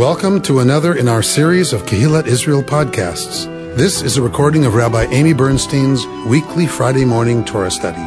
Welcome to another in our series of Kehillat Israel podcasts. This is a recording of Rabbi Amy Bernstein's weekly Friday morning Torah study.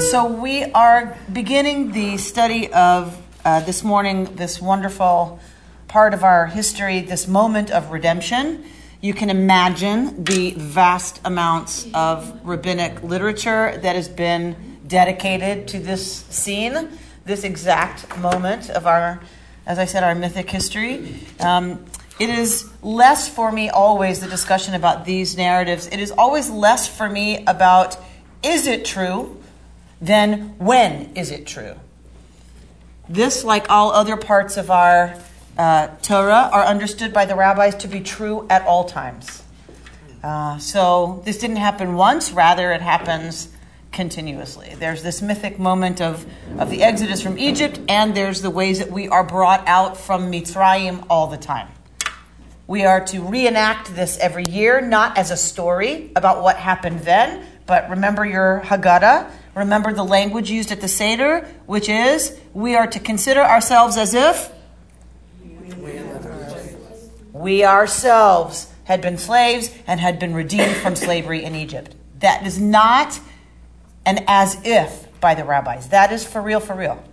So, we are beginning the study of uh, this morning, this wonderful part of our history, this moment of redemption. You can imagine the vast amounts of rabbinic literature that has been dedicated to this scene, this exact moment of our, as I said, our mythic history. Um, it is less for me always the discussion about these narratives. It is always less for me about is it true than when is it true. This, like all other parts of our uh, Torah, are understood by the rabbis to be true at all times. Uh, so this didn't happen once, rather, it happens continuously. There's this mythic moment of, of the exodus from Egypt, and there's the ways that we are brought out from Mitzrayim all the time. We are to reenact this every year, not as a story about what happened then, but remember your Haggadah. Remember the language used at the Seder, which is we are to consider ourselves as if we ourselves had been slaves and had been redeemed from slavery in Egypt. That is not and as if by the rabbis. That is for real, for real.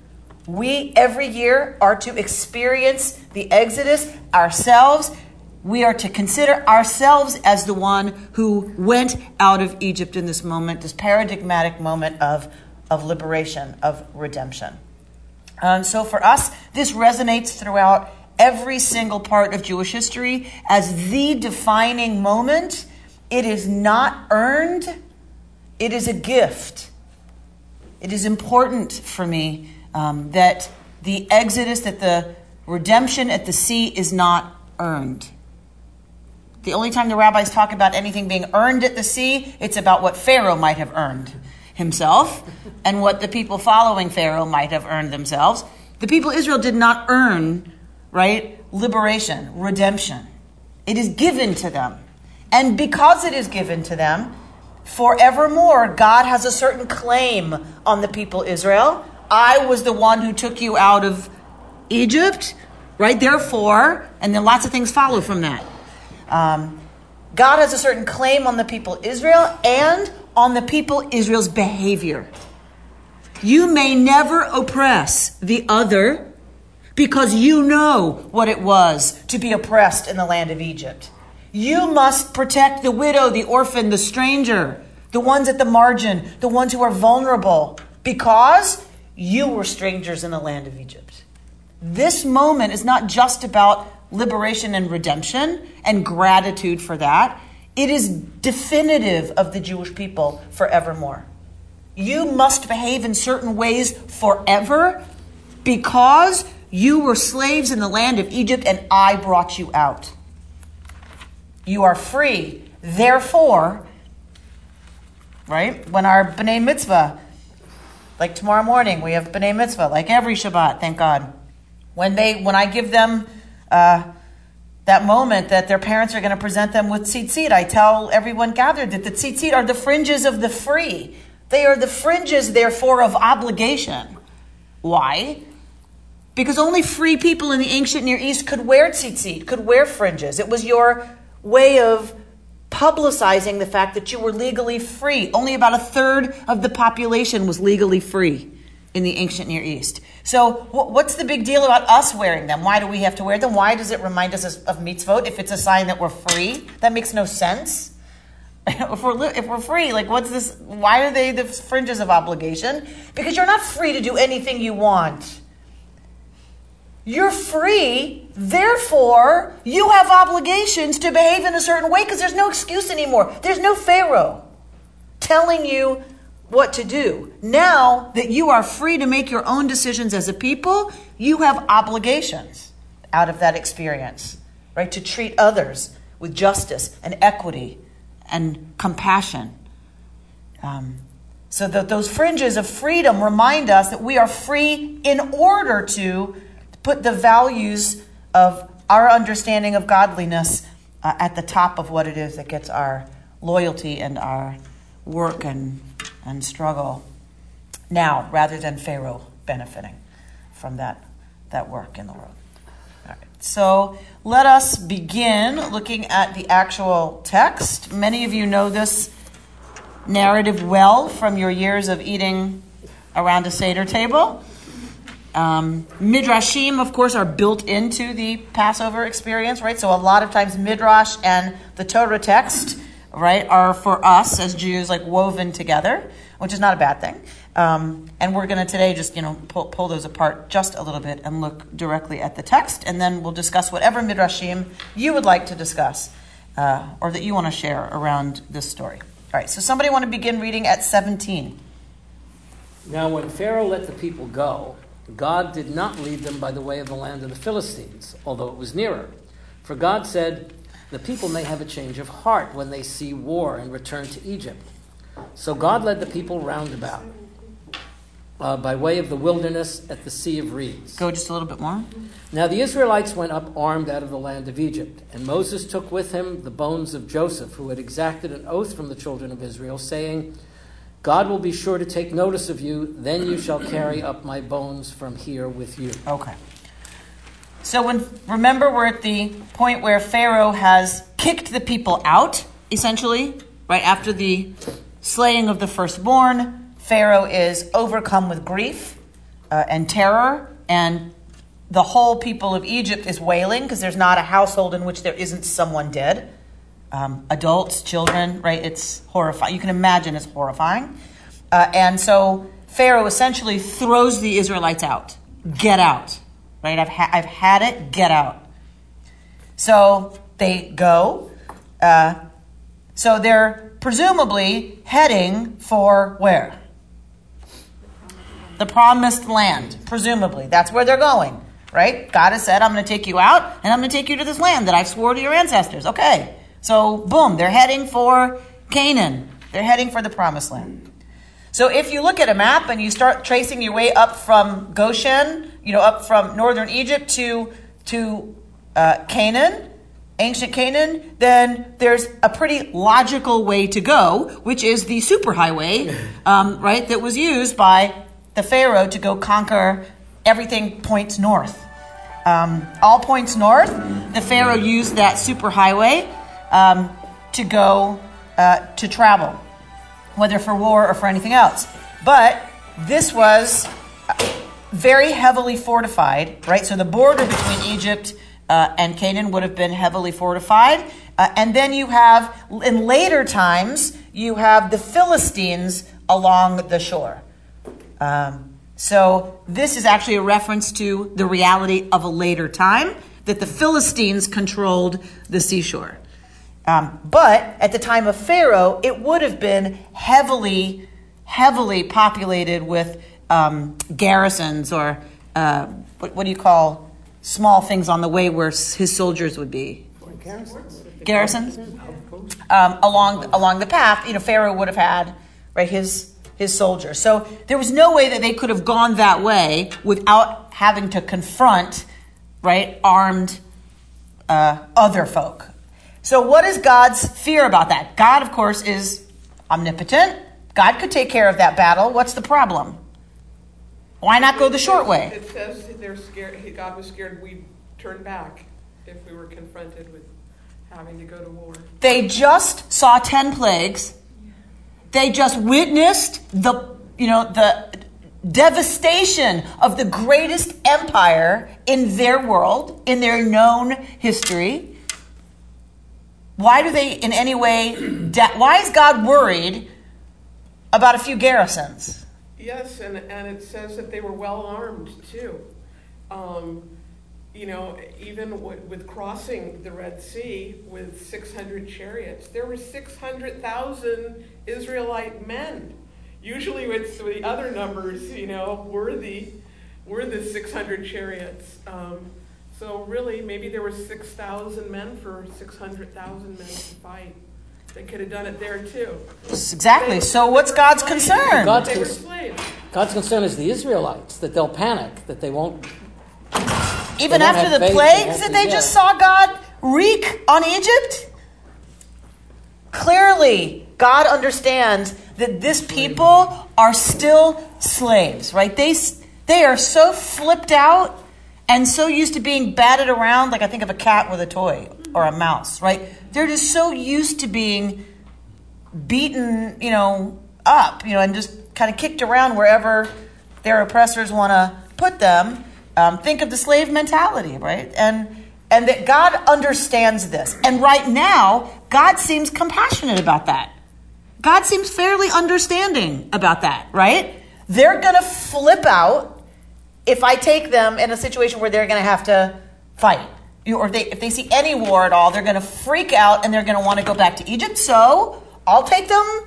We every year are to experience the Exodus ourselves. We are to consider ourselves as the one who went out of Egypt in this moment, this paradigmatic moment of, of liberation, of redemption. Um, so for us, this resonates throughout every single part of Jewish history as the defining moment. It is not earned, it is a gift. It is important for me um, that the exodus, that the redemption at the sea is not earned. The only time the rabbis talk about anything being earned at the sea, it's about what Pharaoh might have earned himself and what the people following Pharaoh might have earned themselves. The people Israel did not earn, right, liberation, redemption. It is given to them. And because it is given to them, forevermore, God has a certain claim on the people Israel. I was the one who took you out of Egypt, right? Therefore, and then lots of things follow from that. Um, God has a certain claim on the people Israel and on the people Israel's behavior. You may never oppress the other because you know what it was to be oppressed in the land of Egypt. You must protect the widow, the orphan, the stranger, the ones at the margin, the ones who are vulnerable, because you were strangers in the land of Egypt. This moment is not just about liberation and redemption and gratitude for that. It is definitive of the Jewish people forevermore. You must behave in certain ways forever because you were slaves in the land of Egypt and I brought you out. You are free. Therefore, right? When our B'nai Mitzvah, like tomorrow morning, we have B'nai Mitzvah, like every Shabbat, thank God. When they, when I give them uh, that moment that their parents are going to present them with tzitzit, I tell everyone gathered that the tzitzit are the fringes of the free. They are the fringes, therefore, of obligation. Why? Because only free people in the ancient Near East could wear tzitzit, could wear fringes. It was your way of publicizing the fact that you were legally free. Only about a third of the population was legally free in the ancient Near East. So, what's the big deal about us wearing them? Why do we have to wear them? Why does it remind us of mitzvot if it's a sign that we're free? That makes no sense. if we're if we're free, like what's this? Why are they the fringes of obligation? Because you're not free to do anything you want. You're free, therefore, you have obligations to behave in a certain way because there's no excuse anymore. There's no Pharaoh telling you what to do. Now that you are free to make your own decisions as a people, you have obligations out of that experience, right? To treat others with justice and equity and compassion. Um, so that those fringes of freedom remind us that we are free in order to put the values of our understanding of godliness uh, at the top of what it is that gets our loyalty and our work and, and struggle now rather than Pharaoh benefiting from that, that work in the world. All right. So let us begin looking at the actual text. Many of you know this narrative well from your years of eating around a Seder table. Um, midrashim, of course, are built into the Passover experience, right? So a lot of times midrash and the Torah text, right, are for us as Jews like woven together, which is not a bad thing. Um, and we're going to today just you know pull, pull those apart just a little bit and look directly at the text, and then we'll discuss whatever midrashim you would like to discuss uh, or that you want to share around this story. All right. So somebody want to begin reading at seventeen. Now, when Pharaoh let the people go, God did not lead them by the way of the land of the Philistines, although it was nearer. For God said, The people may have a change of heart when they see war and return to Egypt. So God led the people round about uh, by way of the wilderness at the Sea of Reeds. Go just a little bit more. Now the Israelites went up armed out of the land of Egypt, and Moses took with him the bones of Joseph, who had exacted an oath from the children of Israel, saying, God will be sure to take notice of you, then you shall carry up my bones from here with you. Okay. So when remember we're at the point where Pharaoh has kicked the people out, essentially, right after the slaying of the firstborn. Pharaoh is overcome with grief uh, and terror, and the whole people of Egypt is wailing because there's not a household in which there isn't someone dead um, adults, children, right? It's horrifying. You can imagine it's horrifying. Uh, and so Pharaoh essentially throws the Israelites out. Get out, right? I've, ha- I've had it, get out. So they go. Uh, so they're presumably heading for where? The promised land, presumably. That's where they're going, right? God has said, I'm going to take you out and I'm going to take you to this land that I've swore to your ancestors. Okay. So, boom, they're heading for Canaan. They're heading for the promised land. So, if you look at a map and you start tracing your way up from Goshen, you know, up from northern Egypt to, to uh, Canaan, ancient Canaan, then there's a pretty logical way to go, which is the superhighway, um, right, that was used by the Pharaoh to go conquer everything points north. Um, all points north, the Pharaoh used that superhighway um, to go uh, to travel, whether for war or for anything else. But this was very heavily fortified, right? So the border between Egypt uh, and Canaan would have been heavily fortified. Uh, and then you have, in later times, you have the Philistines along the shore. Um, so this is actually a reference to the reality of a later time that the Philistines controlled the seashore. Um, but at the time of Pharaoh, it would have been heavily, heavily populated with um, garrisons or uh, what, what, do you call small things on the way where his soldiers would be? Garrisons. Garrisons um, along along the path. You know, Pharaoh would have had right his his soldiers. So there was no way that they could have gone that way without having to confront right armed uh, other folk so, what is God's fear about that? God, of course, is omnipotent. God could take care of that battle. What's the problem? Why not go the short way? It says they're scared. God was scared we'd turn back if we were confronted with having to go to war. They just saw ten plagues. They just witnessed the you know the devastation of the greatest empire in their world, in their known history. Why do they in any way, why is God worried about a few garrisons? Yes, and, and it says that they were well armed too. Um, you know, even w- with crossing the Red Sea with 600 chariots, there were 600,000 Israelite men. Usually it's the other numbers, you know, were the, were the 600 chariots. Um, so really, maybe there were 6,000 men for 600,000 men to fight. They could have done it there too. Exactly. They, so what's God's slaves. concern? God's, con- God's, concern is the Israelites, that they'll panic, that they won't. Even they after the faith, plagues that they just saw God wreak on Egypt? Clearly, God understands that this people are still slaves, right? They They are so flipped out and so used to being batted around, like I think of a cat with a toy or a mouse, right? They're just so used to being beaten, you know, up, you know, and just kind of kicked around wherever their oppressors want to put them. Um, think of the slave mentality, right? And and that God understands this. And right now, God seems compassionate about that. God seems fairly understanding about that, right? They're going to flip out if I take them in a situation where they're going to have to fight. Or if they, if they see any war at all, they're going to freak out and they're going to want to go back to Egypt. So I'll take them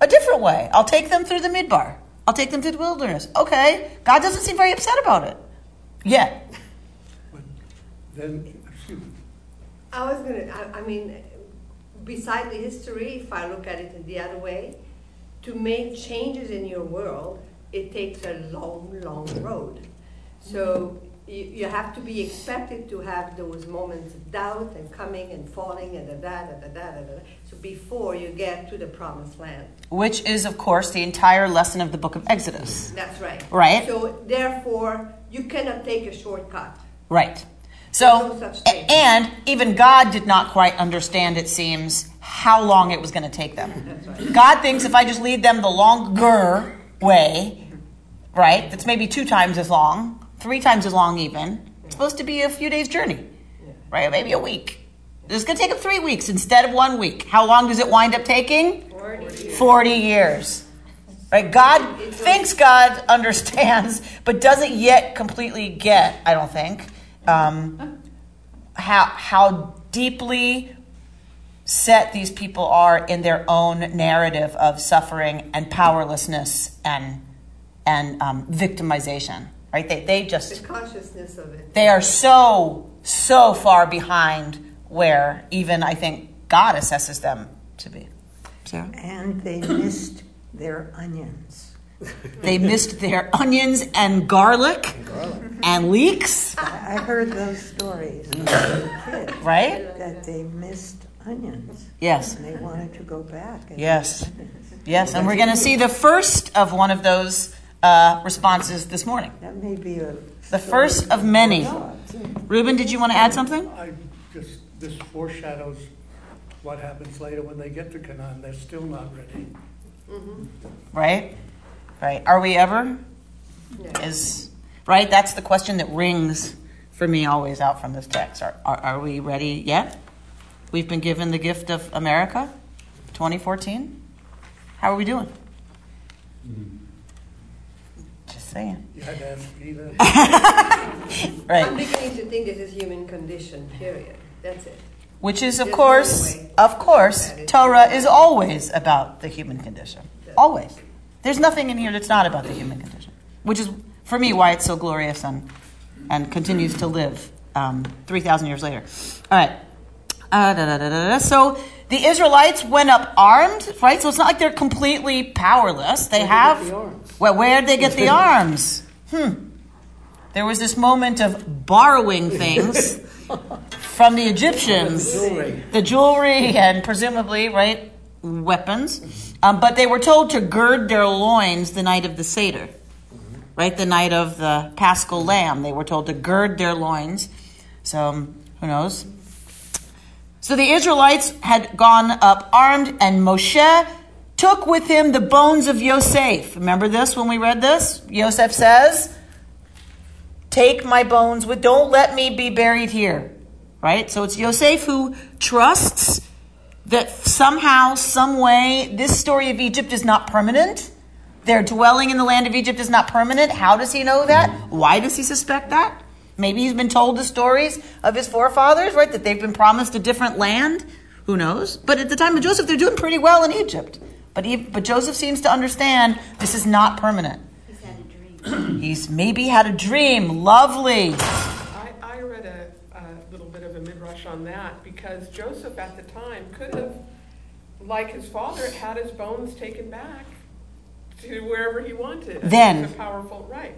a different way. I'll take them through the midbar. I'll take them through the wilderness. Okay. God doesn't seem very upset about it yet. But then, excuse me, I was gonna, I, I mean, beside the history, if I look at it in the other way, to make changes in your world, it takes a long, long road. So you, you have to be expected to have those moments of doubt and coming and falling and da da da da da da. So before you get to the promised land. Which is, of course, the entire lesson of the book of Exodus. That's right. Right. So therefore, you cannot take a shortcut. Right. So, no and even God did not quite understand, it seems, how long it was going to take them. Right. God thinks if I just lead them the longer way, right, that's maybe two times as long, three times as long even, it's supposed to be a few days' journey, right, maybe a week. It's going to take them three weeks instead of one week. How long does it wind up taking? 40 years. Right? God thinks God understands, but doesn't yet completely get, I don't think, um, how, how deeply set these people are in their own narrative of suffering and powerlessness and, and um, victimization. Right? They, they just. The just, consciousness of it. they are so, so far behind where even I think God assesses them to be. Sarah? And they missed their onions. They missed their onions and garlic and leeks, I I heard those stories when I was a kid, right? that they missed onions. Yes. And they wanted to go back. and Yes. Yes, and we're going to see the first of one of those uh, responses this morning. That may be a. The first of many. Reuben, did you want to add something? I just, this foreshadows what happens later when they get to Canaan. They're still not ready. Right? Right. Are we ever? Yeah. Is right? That's the question that rings for me always out from this text. Are, are, are we ready yet? We've been given the gift of America, 2014. How are we doing? Just saying. You had to ask me that. I'm Right. beginning to think this is human condition, period. That's it. Which is, of There's course, way. of course, Torah is always about the human condition. Always. There's nothing in here that's not about the human condition. Which is, for me, why it's so glorious and, and continues to live um, 3,000 years later. All right. Uh, da, da, da, da, da. So the Israelites went up armed, right? So it's not like they're completely powerless. They Where'd they have. the? Well, where'd they get the arms? Hmm. There was this moment of borrowing things from the Egyptians Jewelry. the jewelry and presumably right weapons um, but they were told to gird their loins the night of the seder right the night of the paschal lamb they were told to gird their loins so who knows so the israelites had gone up armed and moshe took with him the bones of yosef. Remember this when we read this? Yosef says take my bones with don't let me be buried here. Right? So it's yosef who trusts that somehow some way this story of egypt is not permanent. Their dwelling in the land of egypt is not permanent. How does he know that? Why does he suspect that maybe he's been told the stories of his forefathers right that they've been promised a different land who knows but at the time of joseph they're doing pretty well in egypt but, he, but joseph seems to understand this is not permanent He's had a dream. He's maybe had a dream. Lovely. I, I read a, a little bit of a midrash on that because Joseph at the time could have, like his father, had his bones taken back to wherever he wanted. Then. It's a powerful right,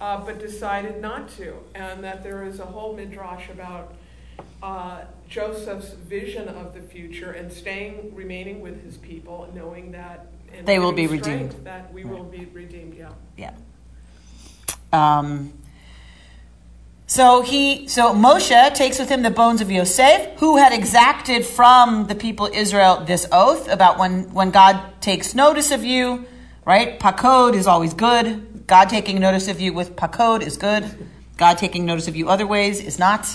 uh, but decided not to, and that there is a whole midrash about uh, Joseph's vision of the future and staying, remaining with his people, knowing that and They will be redeemed. That we will be redeemed. Yeah. Yeah. Um, so he, so Moshe takes with him the bones of Yosef, who had exacted from the people Israel this oath about when when God takes notice of you, right? Pakod is always good. God taking notice of you with pakod is good. God taking notice of you other ways is not.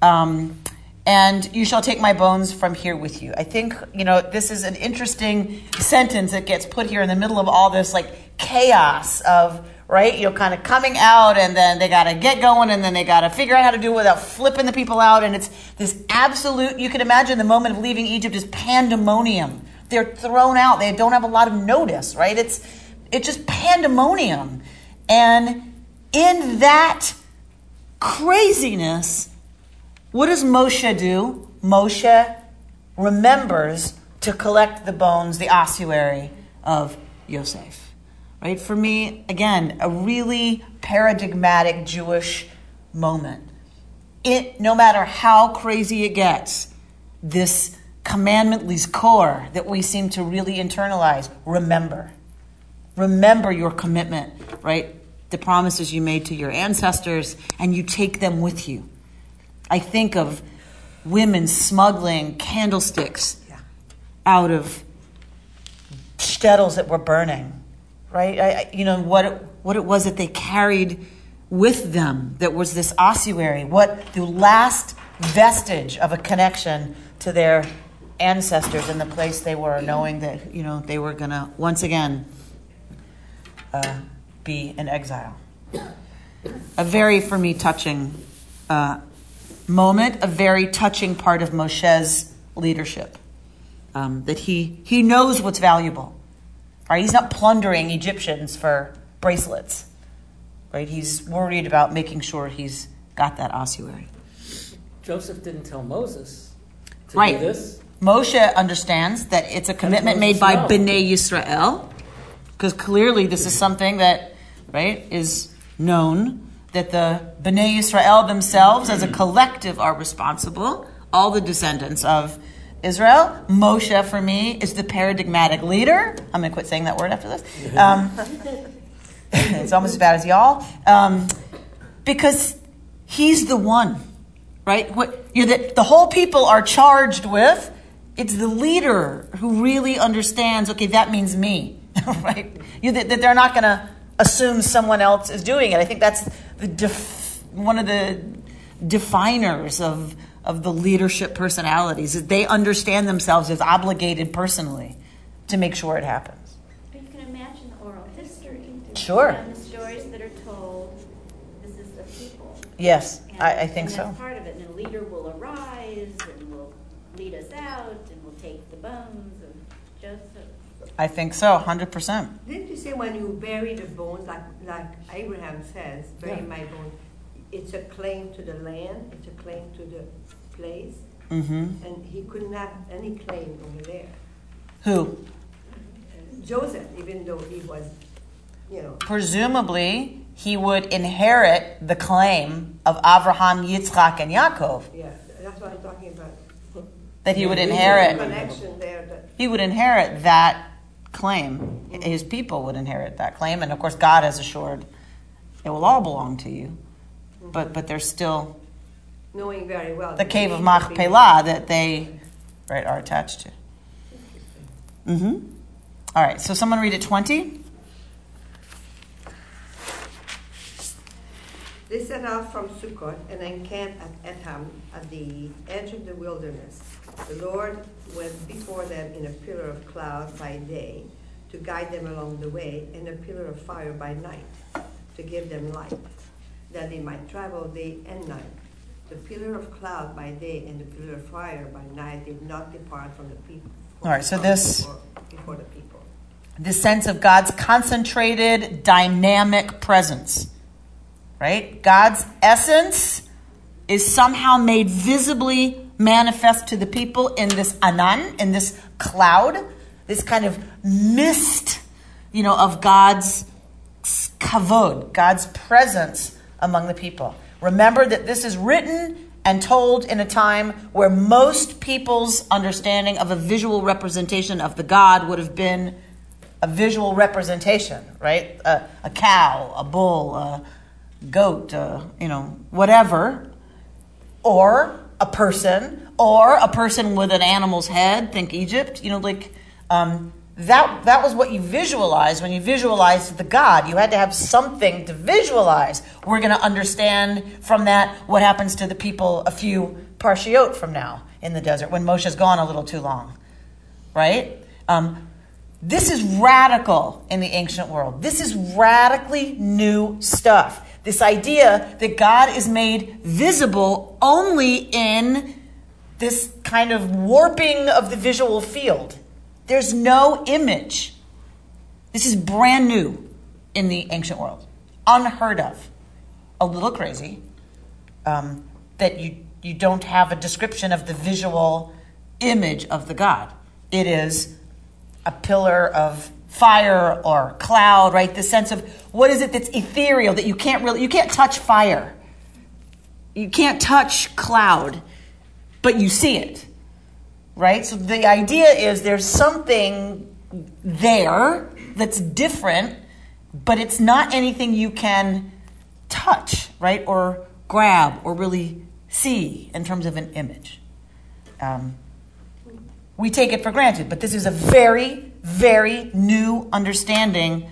Um, and you shall take my bones from here with you. I think, you know, this is an interesting sentence that gets put here in the middle of all this like chaos of, right, you know, kind of coming out and then they got to get going and then they got to figure out how to do it without flipping the people out. And it's this absolute, you can imagine the moment of leaving Egypt is pandemonium. They're thrown out. They don't have a lot of notice, right? It's, it's just pandemonium. And in that craziness, what does Moshe do? Moshe remembers to collect the bones, the ossuary of Yosef. Right? For me, again, a really paradigmatic Jewish moment. It, no matter how crazy it gets, this commandment core that we seem to really internalize, remember. Remember your commitment, right? The promises you made to your ancestors, and you take them with you. I think of women smuggling candlesticks Yeah. out of shtetls that were burning, right? I, you know what it, what it was that they carried with them that was this ossuary, what the last vestige of a connection to their ancestors in the place they were, knowing that you know they were gonna once again uh, be in exile. A very, for me, touching uh, moment, a very touching part of Moshe's leadership. Um, that he he knows what's valuable. Right? He's not plundering Egyptians for bracelets. Right? He's worried about making sure he's got that ossuary. Joseph didn't tell Moses to Right. do this. Moshe understands that it's a commitment made by? Bnei Yisrael, because clearly this is something that, right, is known that the Bnei Yisrael themselves, as a collective, are responsible. All the descendants of Israel. Moshe, for me, is the paradigmatic leader. I'm going to quit saying that word after this. Um, it's almost as bad as y'all, um, because he's the one right? What you know, the, the whole people are charged with. It's the leader who really understands. Okay, that means me, right? You that, that they're not going to assume someone else is doing it. I think that's the def, one of the definers of of the leadership personalities. Is they understand themselves as obligated personally to make sure it happens. But you can imagine the oral history. Sure. And the stories that are told, this is the people. Yes, And- I, I think and so. that's part of it. And a leader will arise and will lead us out and will take the bones of Joseph. I think so, hundred percent. Didn't you say when you bury the bones, like, like Abraham says, bury Yeah. my bones, it's a claim to the land, it's a claim to the place, Mm-hmm. and he couldn't have any claim over there. Who? Joseph, even though he was, you know, presumably he would inherit the claim of Abraham, Yitzchak, and Yaakov. yeah, that's what I'm talking about. That he would There's a inherit. Connection there that, He would inherit that claim. His people would inherit that claim, and of course, God has assured it will all belong to you. But but there's still knowing very well. the cave of Machpelah that they right are attached to. Mm-hmm. All right. So someone read it twenty. They set out from Sukkot and encamped at Etham at the edge of the wilderness. The Lord went before them in a pillar of cloud by day to guide them along the way, and a pillar of fire by night to give them light, that they might travel day and night. The pillar of cloud by day and the pillar of fire by night did not depart from the people. All right, so this- before, before the people. this sense of God's concentrated, dynamic presence. Right? God's essence is somehow made visibly manifest to the people in this anan, in this cloud, this kind of mist, you know, of God's kavod, God's presence among the people. Remember that this is written and told in a time where most people's understanding of a visual representation of the God would have been a visual representation, right? A, a cow, a bull, a goat, uh, you know, whatever, or a person, or a person with an animal's head. Think Egypt, you know, like um, that. That was what you visualized when you visualized the god. You had to have something to visualize. We're going to understand from that what happens to the people a few parshiot from now in the desert when Moshe's gone a little too long, right? Um, this is radical in the ancient world. This is radically new stuff. This idea that God is made visible only in this kind of warping of the visual field. There's no image. This is brand new in the ancient world, unheard of. A little crazy um, that you, you don't have a description of the visual image of the God. It is a pillar of fire or cloud, right? The sense of what is it that's ethereal that you can't really, you can't touch fire. You can't touch cloud, but you see it, right? So the idea is there's something there that's different, but it's not anything you can touch, right? Or grab or really see in terms of an image. Um, we take it for granted, but this is a very, very new understanding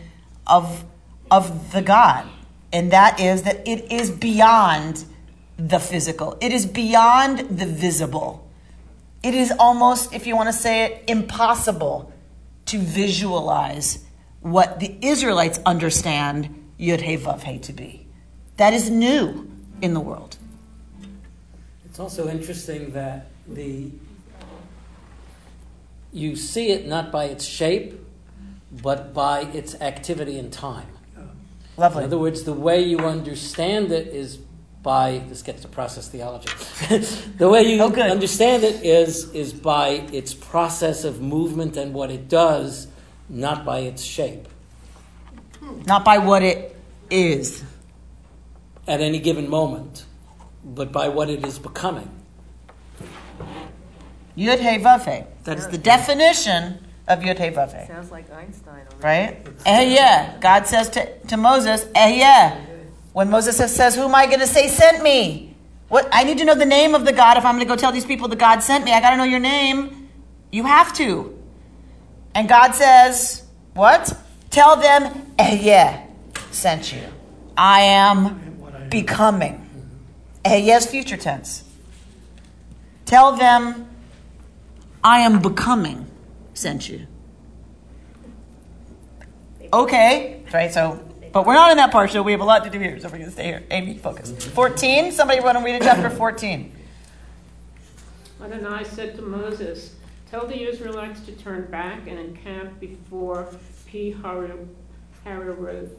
of, of the God. And that is that it is beyond the physical, it is beyond the visible. It is almost, if you want to say it, impossible to visualize what the Israelites understand Yud He Vav He to be. That is new in the world. It's also interesting that the you see it not by its shape, but by its activity in time. Lovely. In other words, the way you understand it is by this gets to process theology. the way you Oh, understand it is is by its process of movement and what it does, not by its shape. Not by what it is. At any given moment, but by what it is becoming. Yud He Vav He. That is the definition of Yud He Vav He. Sounds like Einstein already. Right? Eh yeah. God says to, to Moses, eh yeah. When Moses says, says, who am I going to say sent me? What I need to know the name of the God if I'm going to go tell these people the God sent me. I got to know your name. You have to. And God says, what? Tell them, eh yeah, sent you. I am becoming. Eh yes, future tense. Tell them, I am becoming sent you. Okay, right? So, but we're not in that part, so we have a lot to do here, so we're going to stay here. Amy, focus. 14, somebody want to read a chapter 14. Adonai said to Moses, Tell the Israelites to turn back and encamp before Pi Hahiroth,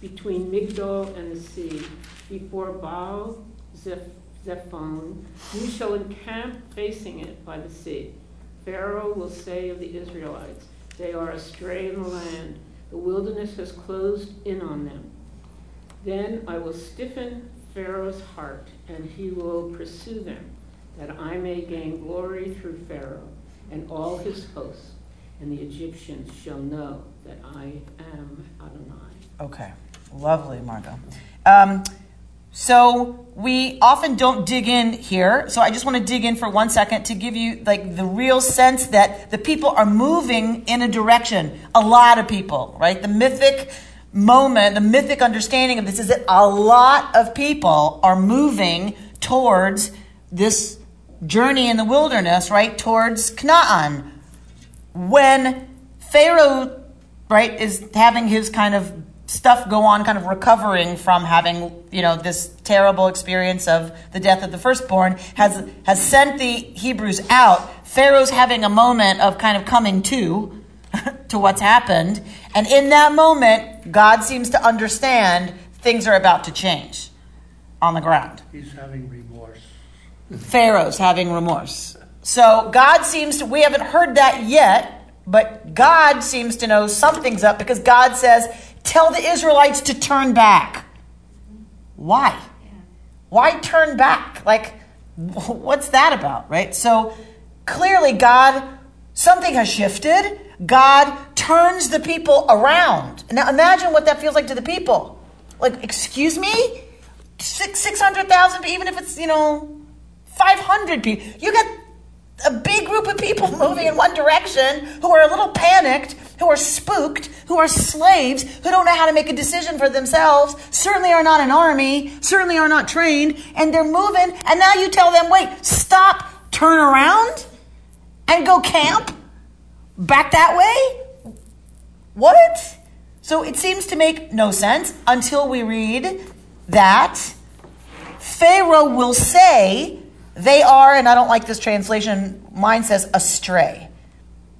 between Migdol and the sea, before Baal Zephon. You shall encamp facing it by the sea. Pharaoh will say of the Israelites, They are astray in the land. The wilderness has closed in on them. Then I will stiffen Pharaoh's heart, and he will pursue them, that I may gain glory through Pharaoh and all his hosts, and the Egyptians shall know that I am Adonai. Okay, lovely, Margot. Um, so we often don't dig in here. So I just want to dig in for one second to give you like the real sense that the people are moving in a direction. A lot of people, right? The mythic moment, the mythic understanding of this is that a lot of people are moving towards this journey in the wilderness, right? Towards Canaan. When Pharaoh, right, is having his kind of stuff go on, kind of recovering from having, you know, this terrible experience of the death of the firstborn, has has sent the Hebrews out. Pharaoh's having a moment of kind of coming to to what's happened, and in that moment, God seems to understand things are about to change on the ground. He's having remorse. Pharaoh's having remorse. So God seems to, we haven't heard that yet, but God seems to know something's up because God says, tell the Israelites to turn back. Why? Why turn back? Like, what's that about, right? So clearly, God, something has shifted. God turns the people around. Now imagine what that feels like to the people. Like, excuse me? Six, 600,000, people, even if it's, you know, 500 people. You got a big group of people moving in one direction who are a little panicked, who are spooked, who are slaves, who don't know how to make a decision for themselves, certainly are not an army, certainly are not trained, and they're moving, and now you tell them, wait, stop, turn around, and go camp back that way? What? So it seems to make no sense until we read that Pharaoh will say, they are, and I don't like this translation, mine says astray,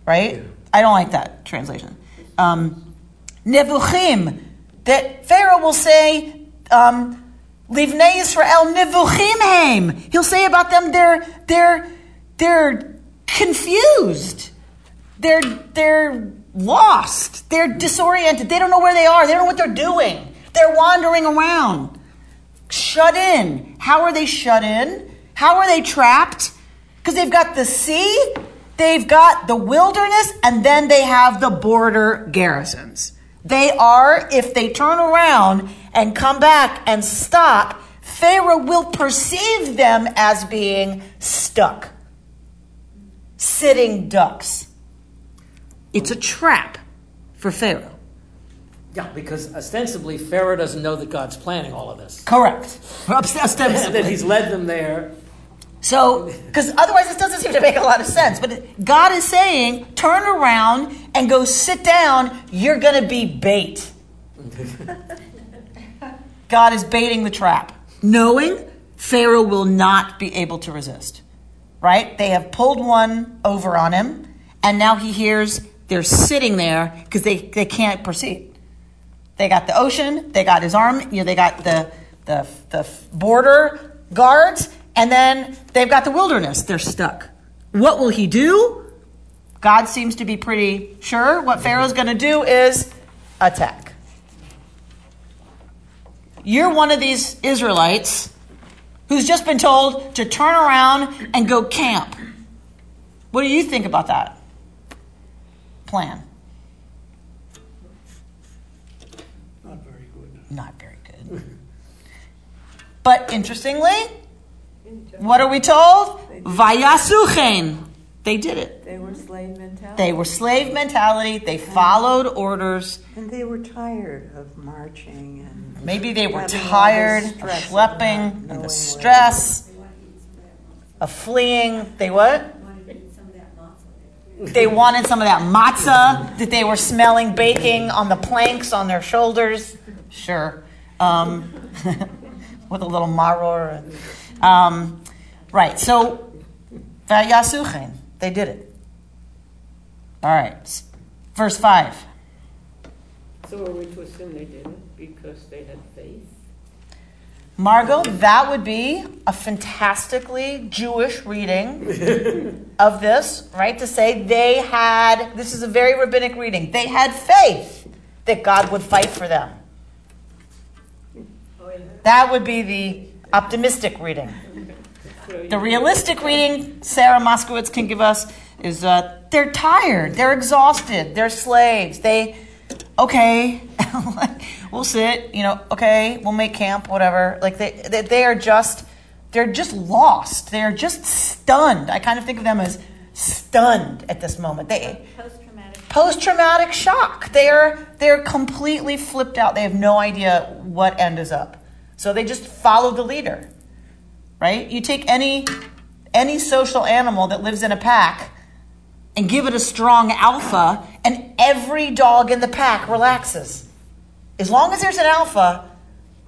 right? I don't like that translation. Um, Nevuchim, that Pharaoh will say, um, Livnei Israel nevuchim heim. He'll say about them, they're, they're, they're confused. They're, they're lost. They're disoriented. They don't know where they are. They don't know what they're doing. They're wandering around. Shut in. How are they shut in? How are they trapped? Because they've got the sea, they've got the wilderness, and then they have the border garrisons. They are, if they turn around and come back and stop, Pharaoh will perceive them as being stuck, sitting ducks. It's a trap for Pharaoh. Yeah, because ostensibly Pharaoh doesn't know that God's planning all of this. Correct. that he's led them there. So, because otherwise this doesn't seem to make a lot of sense. But God is saying, turn around and go sit down. You're going to be bait. God is baiting the trap, knowing Pharaoh will not be able to resist. Right? They have pulled one over on him, and now he hears they're sitting there because they, they can't proceed. They got the ocean, they got his arm, you know, they got the, the, the border guards, and then they've got the wilderness. They're stuck. What will he do? God seems to be pretty sure what Pharaoh's going to do is attack. You're one of these Israelites who's just been told to turn around and go camp. What do you think about that plan? Not very good. Not very good. But interestingly, what are we told? Vayasuchen. They did it. They were slave mentality. They were slave mentality. They followed orders. And they were tired of marching and Maybe they were tired this of stress of schlepping and the stress of fleeing. They what? They wanted some of that matzah that they were smelling baking on the planks on their shoulders. Sure. Um, with a little maror. Um, right. So, vayasuchen. They did it. All right. Verse 5. So are we to assume they didn't because they had faith? Margot, that would be a fantastically Jewish reading of this, right? To say they had, this is a very rabbinic reading, they had faith that God would fight for them. That would be the optimistic reading. The realistic reading Sarah Moskowitz can give us is uh, they're tired, they're exhausted, they're slaves. They, okay, we'll sit, you know, okay, we'll make camp, whatever. Like they, they, they are just, they're just lost. They're just stunned. I kind of think of them as stunned at this moment. They, Post-traumatic. post-traumatic shock. They're they're completely flipped out. They have no idea what end is up. So they just follow the leader. Right? You take any any social animal that lives in a pack and give it a strong alpha and every dog in the pack relaxes. As long as there's an alpha,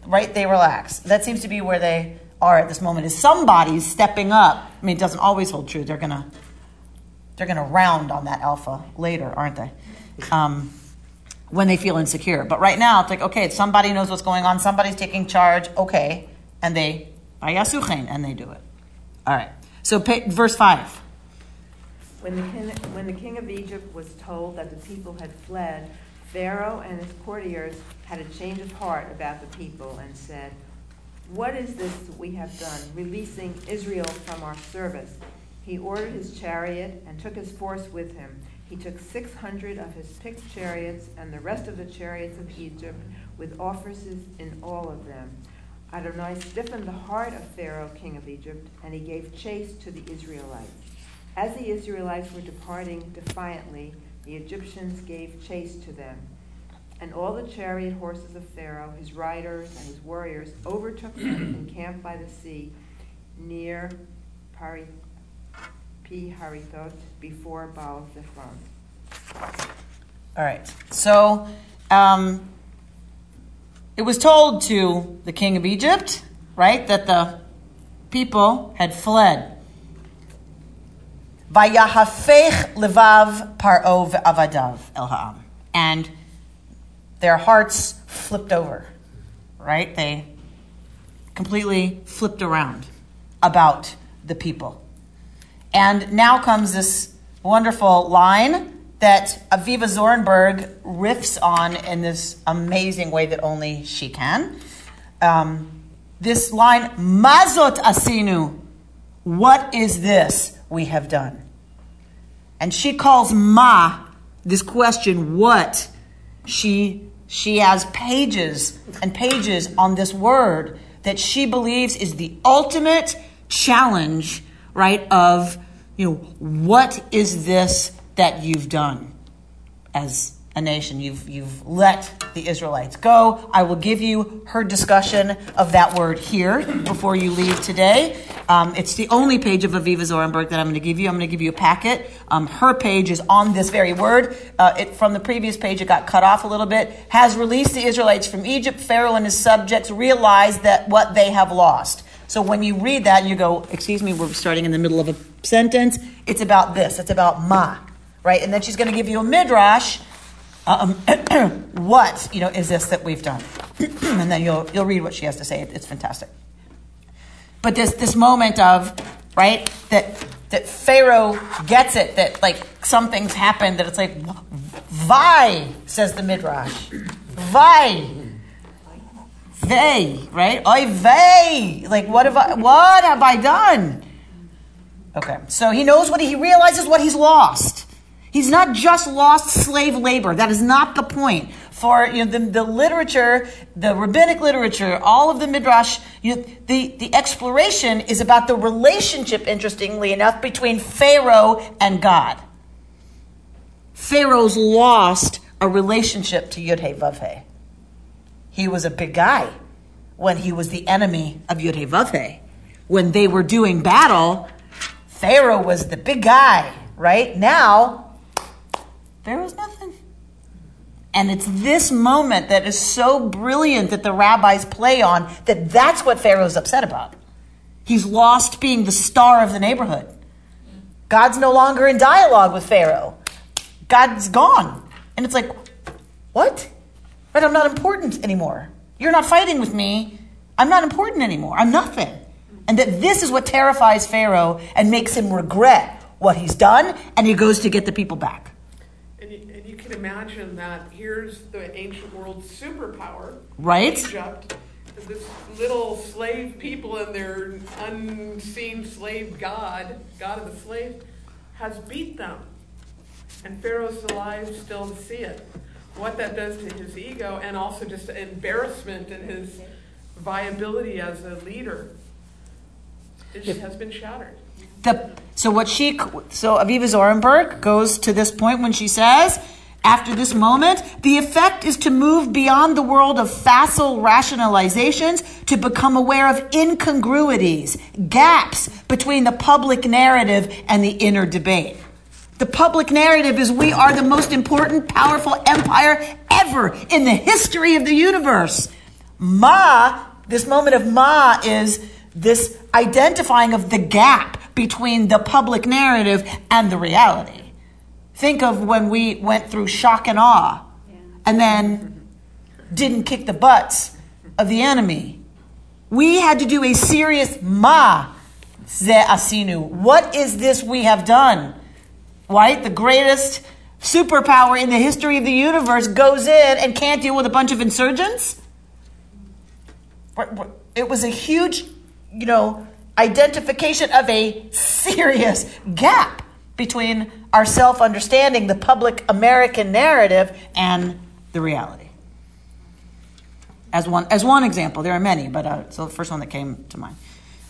right, they relax. That seems to be where they are at this moment. Is somebody's stepping up. I mean, it doesn't always hold true. They're gonna they're to round on that alpha later, aren't they? Um, when they feel insecure. But right now, it's like, okay, somebody knows what's going on, somebody's taking charge, okay, and they, and they do it. All right. So, pa- verse 5. When the, king, when the king of Egypt was told that the people had fled, Pharaoh and his courtiers had a change of heart about the people and said, What is this we have done, releasing Israel from our service? He ordered his chariot and took his force with him. He took 600 of his picked chariots and the rest of the chariots of Egypt with officers in all of them. Adonai stiffened the heart of Pharaoh, king of Egypt, and he gave chase to the Israelites. As the Israelites were departing defiantly, the Egyptians gave chase to them. And all the chariot horses of Pharaoh, his riders, and his warriors overtook them and camped by the sea near Pi Harithot before Baal Zephon. All right. So um, it was told to the king of Egypt, right, that the people had fled. Vayahafech levav paro avadav el ha'am. And their hearts flipped over, right? They completely flipped around about the people. And now comes this wonderful line that Aviva Zornberg riffs on in this amazing way that only she can. Um, this line, Mazot asinu, what is this we have done? And she calls Ma, this question, what? She, she has pages and pages on this word that she believes is the ultimate challenge, right, of, you know, what is this that you've done as a nation? You've, you've let the Israelites go. I will give you her discussion of that word here before you leave today. Um, it's the only page of Aviva Zornberg that I'm going to give you. I'm going to give you a packet. Um, her page is on this very word. Uh, it, from the previous page, it got cut off a little bit. Has released the Israelites from Egypt. Pharaoh and his subjects realize that what they have lost. So when you read that and you go, excuse me, we're starting in the middle of a sentence, it's about this. It's about ma, right? And then she's going to give you a midrash. Um, what you know is this that we've done? and then you'll you'll read what she has to say. It's fantastic. But this this moment of right that that Pharaoh gets it that like something's happened that it's like Vi says the midrash, Vi they, right? Oy vey. Like, what have I, what have I done? Okay. So he knows what he, he realizes what he's lost. He's not just lost slave labor. That is not the point. For you know, the, the literature, the rabbinic literature, all of the midrash, you know, the, the exploration is about the relationship, interestingly enough, between Pharaoh and God. Pharaoh's lost a relationship to Yud Hey Vav. He was a big guy when he was the enemy of Yud Hey Vav Hey. When they were doing battle, Pharaoh was the big guy, right? Now, Pharaoh's nothing. And it's this moment that is so brilliant that the rabbis play on that that's what Pharaoh's upset about. He's lost being the star of the neighborhood. God's no longer in dialogue with Pharaoh. God's gone. And it's like, what? Right? I'm not important anymore. You're not fighting with me. I'm not important anymore. I'm nothing. And that this is what terrifies Pharaoh and makes him regret what he's done, and he goes to get the people back. And you, and you can imagine that here's the ancient world superpower, Right? Egypt. This little slave people and their unseen slave god, god of the slave, has beat them. And Pharaoh's alive still to see it. What that does to his ego and also just embarrassment and his viability as a leader it has been shattered. The, so what she so Aviva Zornberg goes to this point when she says, after this moment, the effect is to move beyond the world of facile rationalizations to become aware of incongruities, gaps between the public narrative and the inner debate. The public narrative is we are the most important, powerful empire ever in the history of the universe. Ma, this moment of Ma is this identifying of the gap between the public narrative and the reality. Think of when we went through shock and awe and then didn't kick the butts of the enemy. We had to do a serious ma ze asinu. What is this we have done? Right? The greatest superpower in the history of the universe goes in and can't deal with a bunch of insurgents? It was a huge, you know, identification of a serious gap between our self understanding, the public American narrative, and the reality. As one, as one example, there are many, but uh, it's the first one that came to mind.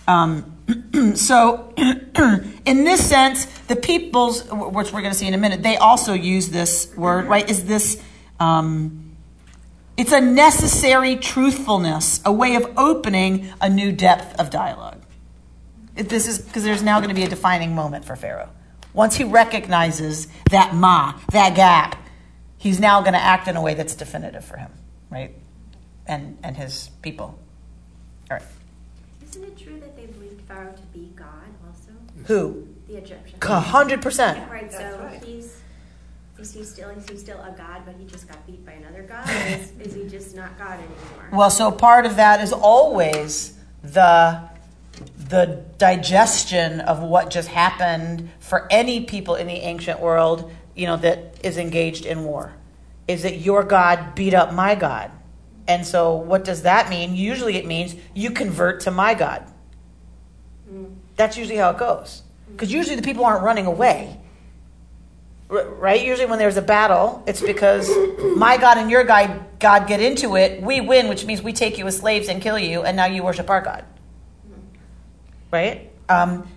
Um, so, in this sense, the peoples, which we're going to see in a minute, they also use this word, right? Is this, um, it's a necessary truthfulness, a way of opening a new depth of dialogue. It- This is because there's now going to be a defining moment for Pharaoh. Once he recognizes that ma, that gap, he's now going to act in a way that's definitive for him, right? And and his people. All right. Isn't it true that they believed Pharaoh to be God also? Who? The Egyptian. A hundred percent. Yeah, right, That's so right. he's, is he still, is he still a God, but he just got beat by another God? Or is, is he just not God anymore? Well, so part of that is always the the digestion of what just happened for any people in the ancient world, you know, that is engaged in war. Is that your God beat up my God? And so what does that mean? Usually it means you convert to my God. That's usually how it goes. Because usually the people aren't running away. Right? Usually, when there's a battle, it's because my God and your God, God get into it. We win, which means we take you as slaves and kill you, and now you worship our God. Right? Um,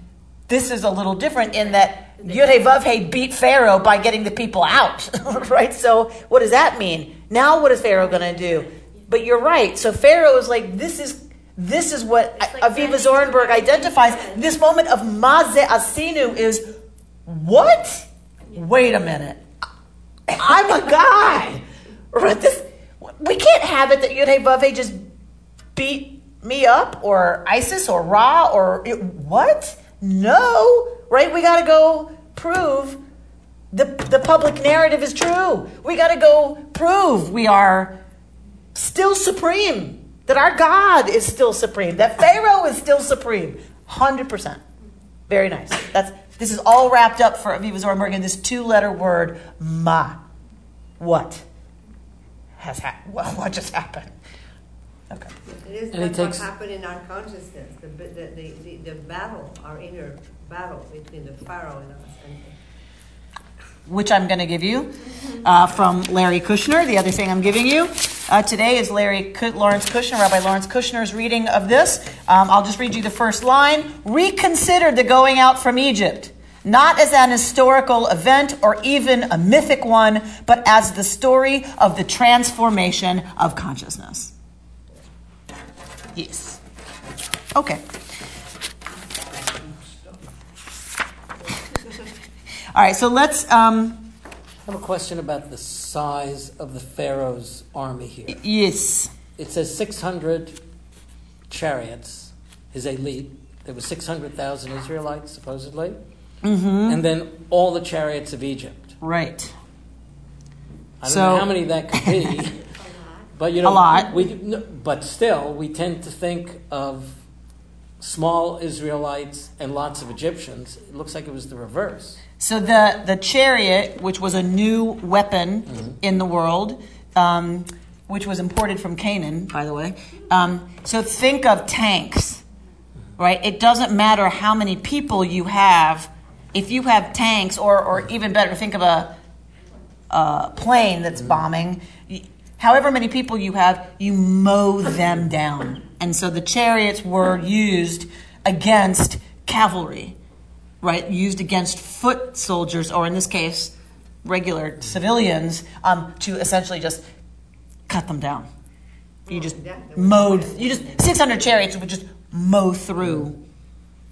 this is a little different in that Yudhe beat Pharaoh by getting the people out. right? So, what does that mean? Now, what is Pharaoh going to do? But you're right. So Pharaoh is like, this is this is what like Aviva Zornberg identifies. This moment of Maze Asinu is what? Wait a minute. I'm a guy. Right? This, we can't have it that Yudhe Vave just beat me up or Isis or Ra or it, what? No. Right? We got to go prove the, the public narrative is true. We got to go prove we are still supreme. That our God is still supreme. That Pharaoh is still supreme. 100%. Very nice. That's this is all wrapped up for Aviva Zornberg in this two-letter word, ma. What has happened? Well, what just happened? Okay. It is And it that's takes- what happened in our consciousness, the, the, the, the, the battle, our inner battle between the Pharaoh and us. And which I'm going to give you uh, from Larry Kushner. The other thing I'm giving you uh, today is Larry Ku- Lawrence Kushner, Rabbi Lawrence Kushner's reading of this. Um, I'll just read you the first line. Reconsider the going out from Egypt, not as an historical event or even a mythic one, but as the story of the transformation of consciousness. Yes. Okay. All right, so let's. Um, I have a question about the size of the Pharaoh's army here. yes. It says 600 chariots, his elite. There were 600,000 Israelites, supposedly. Mm-hmm. And then all the chariots of Egypt. Right. I don't So- know how many that could be. A lot. But you know, A lot. We, but still, we tend to think of small Israelites and lots of Egyptians. It looks like it was the reverse. So the the chariot, which was a new weapon in the world, um, which was imported from Canaan, by the way. Um, so think of tanks, right? It doesn't matter how many people you have. If you have tanks, or or even better, think of a a plane that's bombing. However many people you have, you mow them down. And so the chariots were used against cavalry, right? Used against foot soldiers, or in this case, regular civilians, um, to essentially just cut them down. You just mowed. You just 600 chariots would just mow through.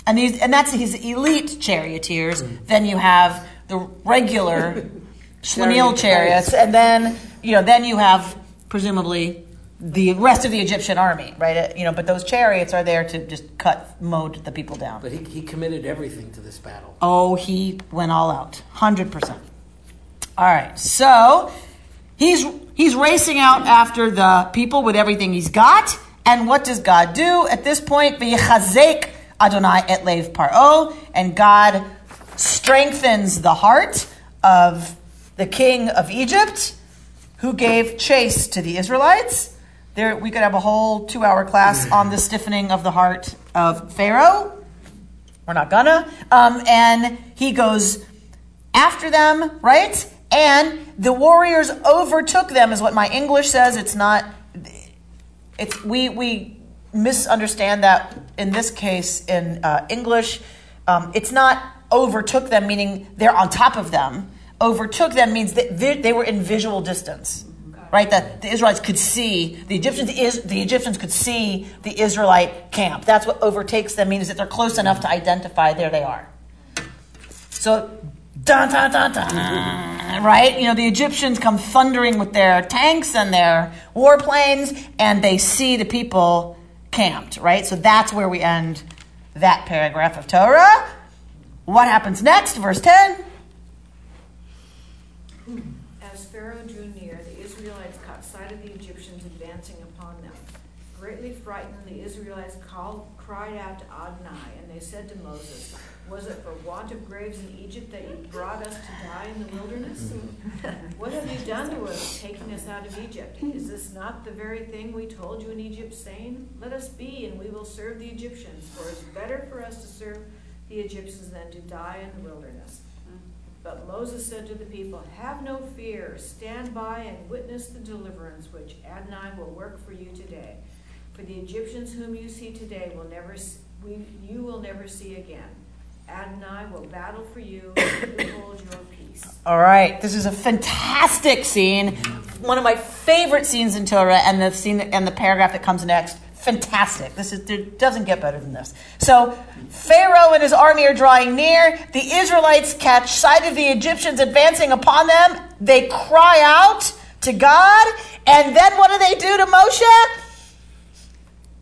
And these, and that's his elite charioteers. Then you have the regular Schlemiel chariots, and then you know, then you have presumably the rest of the Egyptian army, right? Uh, You know, but those chariots are there to just cut, mowed the people down. But he, he committed everything to this battle. Oh, he went all out, hundred percent. All right, so he's he's racing out after the people with everything he's got, and what does God do at this point? V'yechazek Adonai et lev paro, and God strengthens the heart of the king of Egypt, who gave chase to the Israelites. There, we could have a whole two-hour class on the stiffening of the heart of Pharaoh. We're not gonna. Um, and he goes after them, right? And the warriors overtook them, is what my English says. It's not. It's we we misunderstand that in this case in uh, English. Um, it's not overtook them, meaning they're on top of them. Overtook them means that they, they were in visual distance, right? That the Israelites could see the Egyptians. Is the Egyptians could see the Israelite camp. That's what overtakes them means that they're close enough to identify. There they are. So, dun, dun, dun, dun, right? You know, the Egyptians come thundering with their tanks and their warplanes, and they see the people camped, right? So that's where we end that paragraph of Torah. What happens next? Verse 10. As Pharaoh drew near, the Israelites caught sight of the Egyptians advancing upon them. Greatly frightened, the Israelites called, cried out to Adonai, and they said to Moses, Was it for want of graves in Egypt that you brought us to die in the wilderness? what have you done to us, taking us out of Egypt? Is this not the very thing we told you in Egypt, saying, Let us be, and we will serve the Egyptians, for it's better for us to serve the Egyptians than to die in the wilderness? But Moses said to the people, Have no fear, stand by and witness the deliverance which Adonai will work for you today. For the Egyptians whom you see today will never we, you will never see again. Adonai will battle for you, and hold your peace. All right, this is a fantastic scene. One of my favorite scenes in Torah, and the scene and the paragraph that comes next. Fantastic. This is it doesn't get better than this. So Pharaoh and his army are drawing near. The Israelites catch sight of the Egyptians advancing upon them. They cry out to God, and then what do they do to Moshe?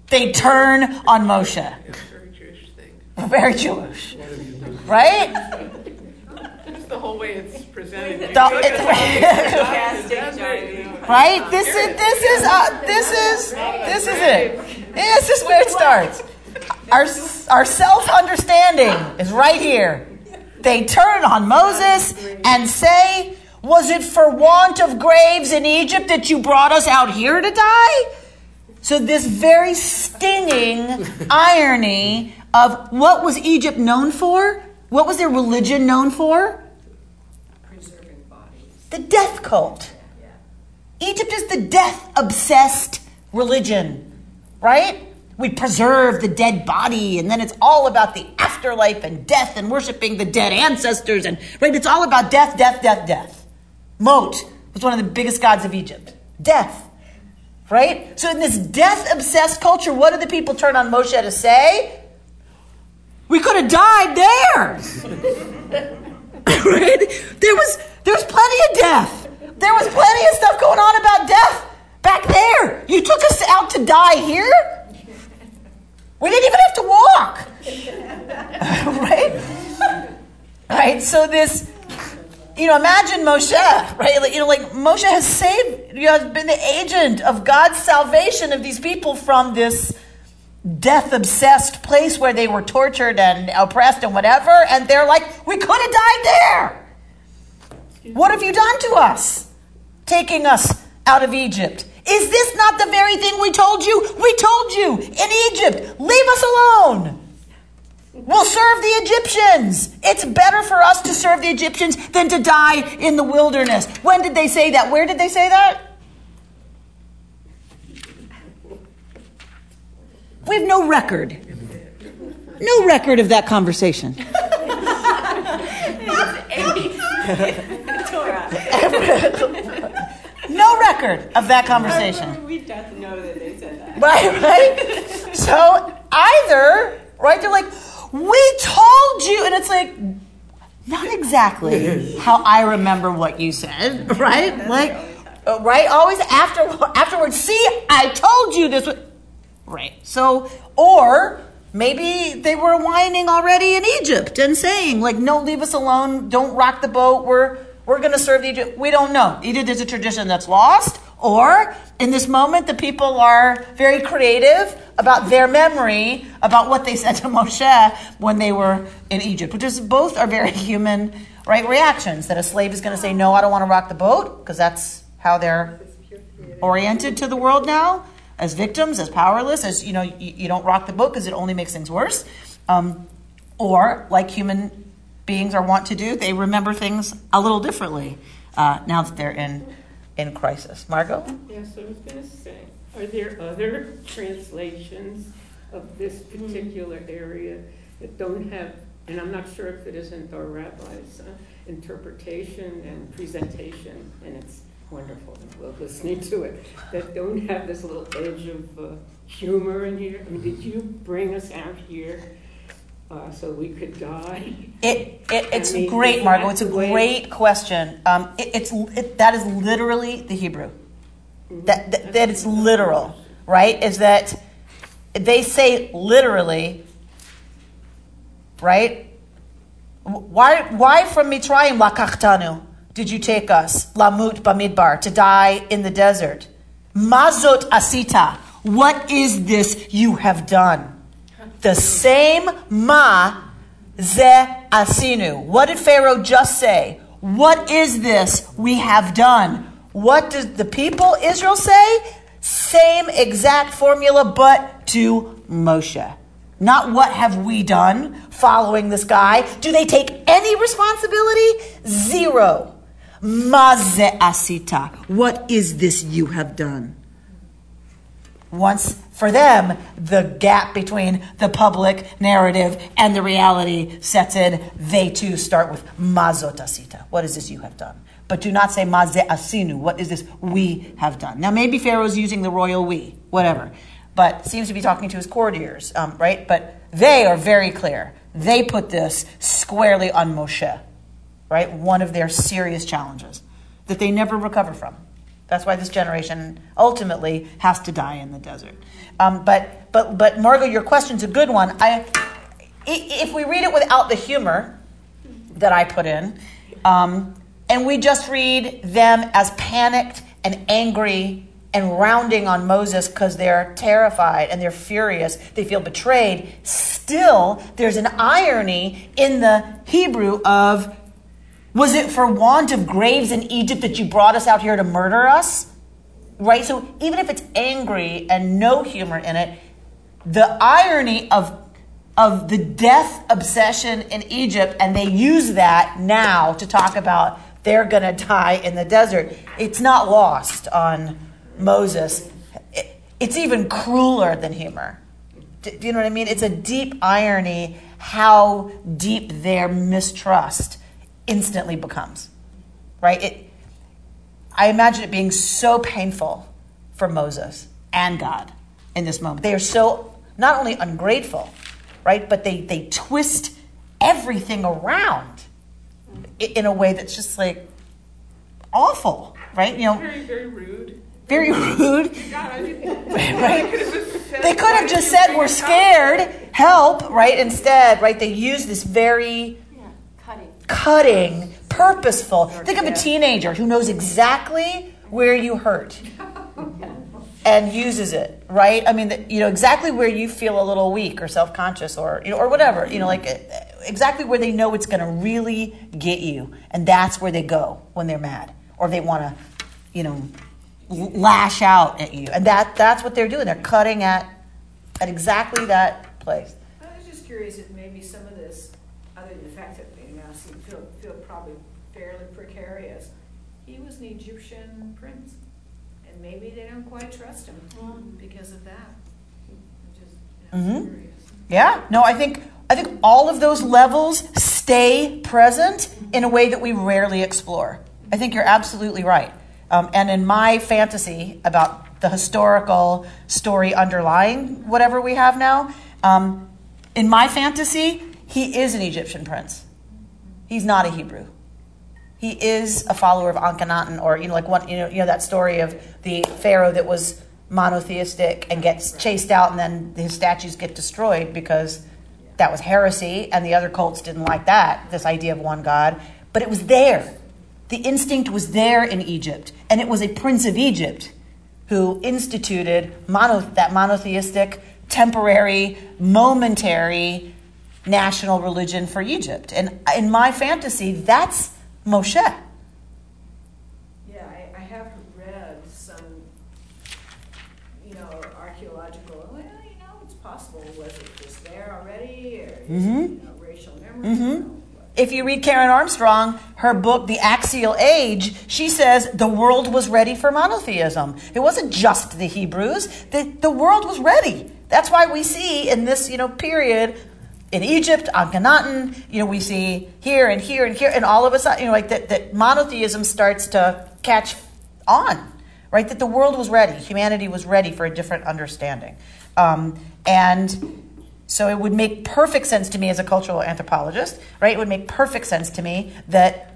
They turn on Moshe. It's a very Jewish thing. Very Jewish, right? The whole way it's presented. The- it's- the desert, you know. Right? This is this is uh, this is this is it. This is where it starts. Our our self understanding is right here. They turn on Moses and say, "Was it for want of graves in Egypt that you brought us out here to die?" So this very stinging irony of what was Egypt known for? What was their religion known for? Preserving bodies. The death cult. Egypt is the death obsessed religion, right? We preserve the dead body, and then it's all about the afterlife and death and worshiping the dead ancestors, and right? It's all about death, death, death, death. Mot was one of the biggest gods of Egypt. Death, right? So in this death obsessed culture, what do the people turn on Moshe to say? We could have died there. right? There was there was plenty of death. There was plenty of stuff going on about death back there. You took us out to die here? We didn't even have to walk. right? Right? So this you know, imagine Moshe, right? Like, you know, like Moshe has saved, you know, has been the agent of God's salvation of these people from this death obsessed place where they were tortured and oppressed and whatever, and they're like, we could have died there. What have you done to us? Taking us out of Egypt. Is this not the very thing we told you? We told you in Egypt, leave us alone. We'll serve the Egyptians. It's better for us to serve the Egyptians than to die in the wilderness. When did they say that? Where did they say that? We have no record. No record of that conversation. no record of that conversation. We just know that they said that. Right, right? So either, right, they're like, we told you, and it's like, not exactly how I remember what you said, right? Like, right? Always after afterwards. See, I told you this. Was, right. So, or maybe they were whining already in Egypt and saying, like, no, leave us alone. Don't rock the boat. We're we're going to serve the Egypt. We don't know. Either there's a tradition that's lost, or in this moment, the people are very creative about their memory about what they said to Moshe when they were in Egypt, which is both are very human, right, reactions. That a slave is going to say, "No, I don't want to rock the boat," because that's how they're oriented to the world now, as victims, as powerless, as you know, you, you don't rock the boat because it only makes things worse. Um, or like human beings are wont to do. They remember things a little differently uh, now that they're in in crisis. Margot? Yes, I was going to say, are there other translations of this particular area that don't have, and I'm not sure if it isn't our rabbi's uh, interpretation and presentation, and it's wonderful, well, listening to it, that don't have this little edge of uh, humor in here? I mean, did you bring us out here uh, so we could die? It, it it's I mean, great, Margot. It's a great question. Um, it, it's it, that is literally the Hebrew. That, that that it's literal, right? Is that they say literally, right? Why why from Mitzrayim lakachtanu did you take us lamut bamidbar to die in the desert? Mazot asita. What is this you have done? The same ma ze asinu. What did Pharaoh just say? What is this we have done? What does the people Israel say? Same exact formula, but to Moshe. Not what have we done following this guy. Do they take any responsibility? Zero. Maze asita. What is this you have done? Once for them, the gap between the public narrative and the reality sets in. They too start with mazot asita. What is this you have done? But do not say maze asinu. What is this we have done? Now maybe Pharaoh's using the royal we, whatever, but seems to be talking to his courtiers, um, right? But they are very clear. They put this squarely on Moshe, right? One of their serious challenges that they never recover from. That's why this generation ultimately has to die in the desert. Um, but but but Margot, your question's a good one. I, if we read it without the humor that I put in, um, and we just read them as panicked and angry and rounding on Moses because they're terrified and they're furious, they feel betrayed. Still, there's an irony in the Hebrew of was it for want of graves in Egypt that you brought us out here to murder us? Right? So even if it's angry and no humor in it, the irony of of the death obsession in Egypt, and they use that now to talk about they're going to die in the desert. It's not lost on Moses. It- It's even crueler than humor. Do you know what I mean? It's a deep irony how deep their mistrust instantly becomes. Right? It, I imagine it being so painful for Moses and God in this moment. They are so not only ungrateful, right, but they, they twist everything around in a way that's just like awful, right? You know, Very, very rude. very rude. God, I didn't. Right. They could have just said, They could have just said, We're scared, help, right? Instead, right, they use this very Cutting. cutting, purposeful. Think of a teenager who knows exactly where you hurt and uses it, right? I mean, the- you know exactly where you feel a little weak or self-conscious or you know or whatever, you know, like uh, exactly where they know it's going to really get you, and that's where they go when they're mad or they want to, you know, lash out at you, and that that's what they're doing. They're cutting at at exactly that place. I was just curious if maybe some of this, other than the fact that they now seem, feel, feel probably fairly precarious, he was an Egyptian prince, and maybe they don't quite trust him because of that. I'm just, you know, Mhm. curious. Yeah, no, I think I think all of those levels stay present in a way that we rarely explore. I think you're absolutely right. Um, and in my fantasy about the historical story underlying whatever we have now, um, in my fantasy, he is an Egyptian prince. He's not a Hebrew. He is a follower of Akhenaten, or you know, like one, you know, you know that story of the pharaoh that was monotheistic and gets chased out, and then his statues get destroyed because that was heresy, and the other cults didn't like that. This idea of one God, but it was there. The instinct was there in Egypt, and it was a prince of Egypt who instituted mono, that monotheistic, temporary, momentary national religion for Egypt. And in my fantasy, that's Moshe. Yeah, I, I have read some, you know, archaeological, well, you know, it's possible, was it just there already, or is it, you know, racial memory? Mhm. You if you read Karen Armstrong, her book, The Axial Age, she says the world was ready for monotheism. It wasn't just the Hebrews, the, the world was ready. That's why we see in this, you know, period in Egypt, Canaan, you know, we see here and here and here, and all of a sudden, you know, like that, that monotheism starts to catch on, right? That the world was ready, humanity was ready for a different understanding. Um, and so it would make perfect sense to me as a cultural anthropologist, right? It would make perfect sense to me that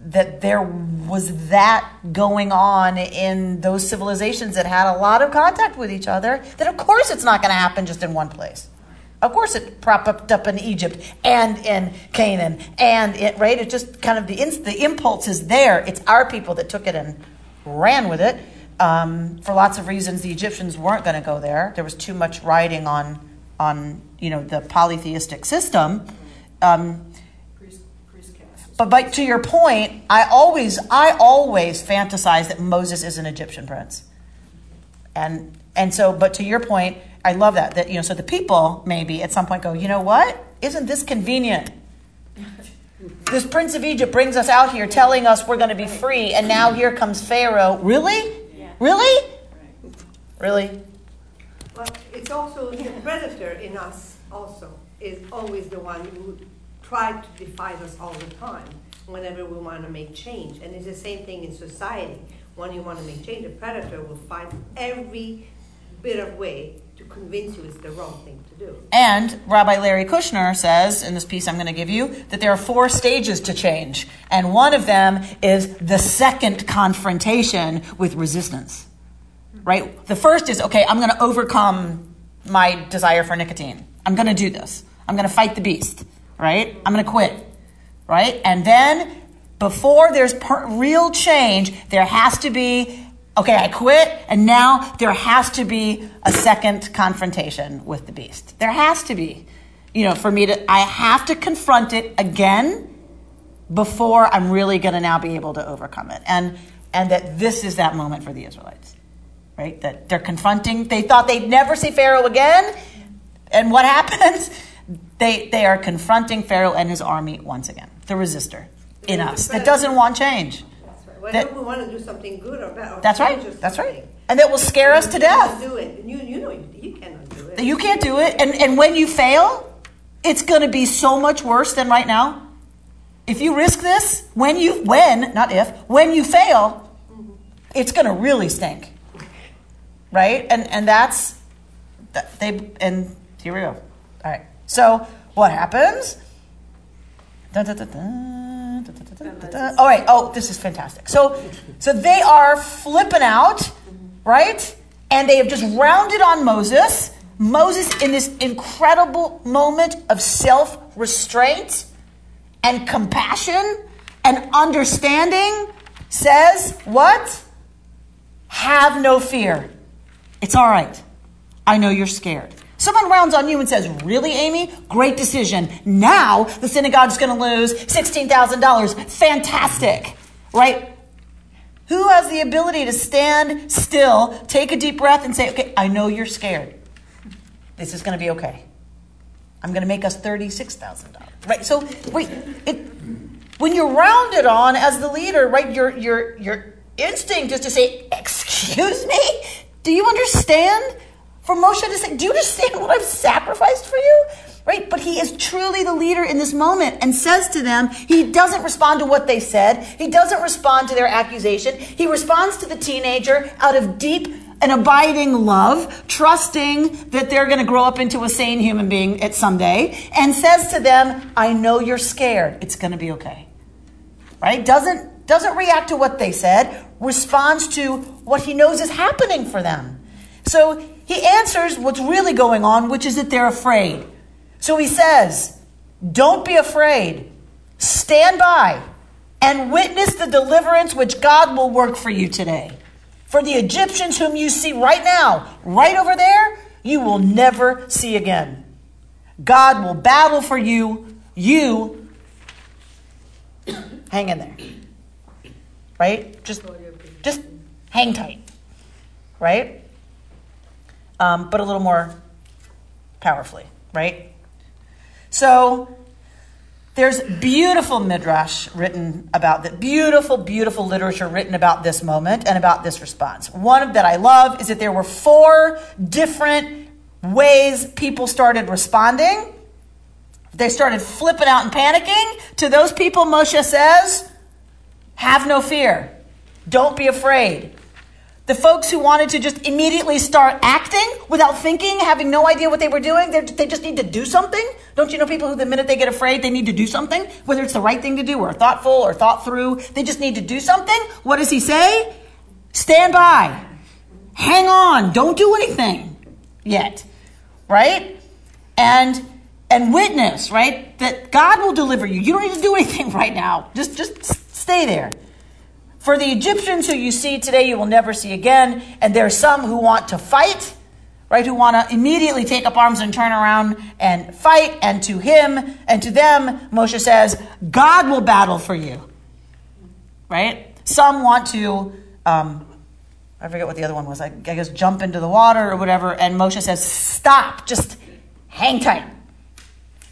that there was that going on in those civilizations that had a lot of contact with each other. That of course it's not going to happen just in one place. Of course it propped up in Egypt and in Canaan and it right. It just kind of the the impulse is there. It's our people that took it and ran with it. Um, for lots of reasons, the Egyptians weren't going to go there. There was too much riding on on you know the polytheistic system. Um, but, but to your point, I always I always fantasize that Moses is an Egyptian prince, and and so but to your point, I love that that you know so the people maybe at some point go you know what isn't this convenient. This prince of Egypt brings us out here telling us we're going to be free, and now here comes Pharaoh. Really? Really? Really? But it's also the predator in us also is always the one who tries to define us all the time whenever we want to make change. And it's the same thing in society. When you want to make change, the predator will find every bit of way to convince you it's the wrong thing to do. And Rabbi Larry Kushner says in this piece I'm going to give you that there are four stages to change. And one of them is the second confrontation with resistance right? The first is, okay, I'm going to overcome my desire for nicotine. I'm going to do this. I'm going to fight the beast, right? I'm going to quit, right? And then before there's per- real change, there has to be, okay, I quit, and now there has to be a second confrontation with the beast. There has to be. You know, for me to, I have to confront it again before I'm really going to now be able to overcome it. And, and that this is that moment for the Israelites right? That they're confronting. They thought they'd never see Pharaoh again. And what happens? They, they are confronting Pharaoh and his army once again. The resistor in us that doesn't want change. Right. we want to do something good or bad. Or that's right. That's right. And that will scare us to death. Do it. You, you know you cannot do it. You can't do it. And, and when you fail, it's going to be so much worse than right now. If you risk this, when you, when, not if, when you fail, mm-hmm. it's going to really stink right? And and that's they and here we go. All right. So what happens? All right. Oh, this is fantastic. So so they are flipping out, right? And they have just rounded on Moses. Moses, in this incredible moment of self restraint and compassion and understanding, says, What? Have no fear. It's all right. I know you're scared. Someone rounds on you and says, Really, Amy? Great decision. Now the synagogue's going to lose $16,000. Fantastic. Right? Who has the ability to stand still, take a deep breath, and say, Okay, I know you're scared. This is going to be okay. I'm going to make us $36,000. Right? So, wait, it, when you're rounded on as the leader, right, your, your, your instinct is to say, Excuse me? Do you understand? For Moshe to say, Do you understand what I've sacrificed for you? Right? But he is truly the leader in this moment and says to them, he doesn't respond to what they said. He doesn't respond to their accusation. He responds to the teenager out of deep and abiding love, trusting that they're going to grow up into a sane human being at someday, and says to them, I know you're scared. It's going to be okay. Right? Doesn't, doesn't react to what they said, responds to what he knows is happening for them. So he answers what's really going on, which is that they're afraid. So he says, Don't be afraid. Stand by and witness the deliverance which God will work for you today. For the Egyptians whom you see right now, right over there, you will never see again. God will battle for you. You hang in there. Right? Just just hang tight, right? Um, but a little more powerfully, right? So There's beautiful midrash written about that, beautiful, beautiful literature written about this moment and about this response. One that I love is that there were four different ways people started responding. They started flipping out and panicking. To those people, Moshe says, have no fear. Don't be afraid. The folks who wanted to just immediately start acting without thinking, having no idea what they were doing, they just need to do something. Don't you know people who, the minute they get afraid, they need to do something? Whether it's the right thing to do or thoughtful or thought through, they just need to do something. What does he say? Stand by. Hang on. Don't do anything yet. Right? And and witness, right? That God will deliver you. You don't need to do anything right now. Just just stay there. For the Egyptians who you see today, you will never see again. And there are some who want to fight, right? Who want to immediately take up arms and turn around and fight. And to him and to them, Moshe says, God will battle for you, right? Some want to, um, I forget what the other one was. I, I guess jump into the water or whatever. And Moshe says, stop, just hang tight.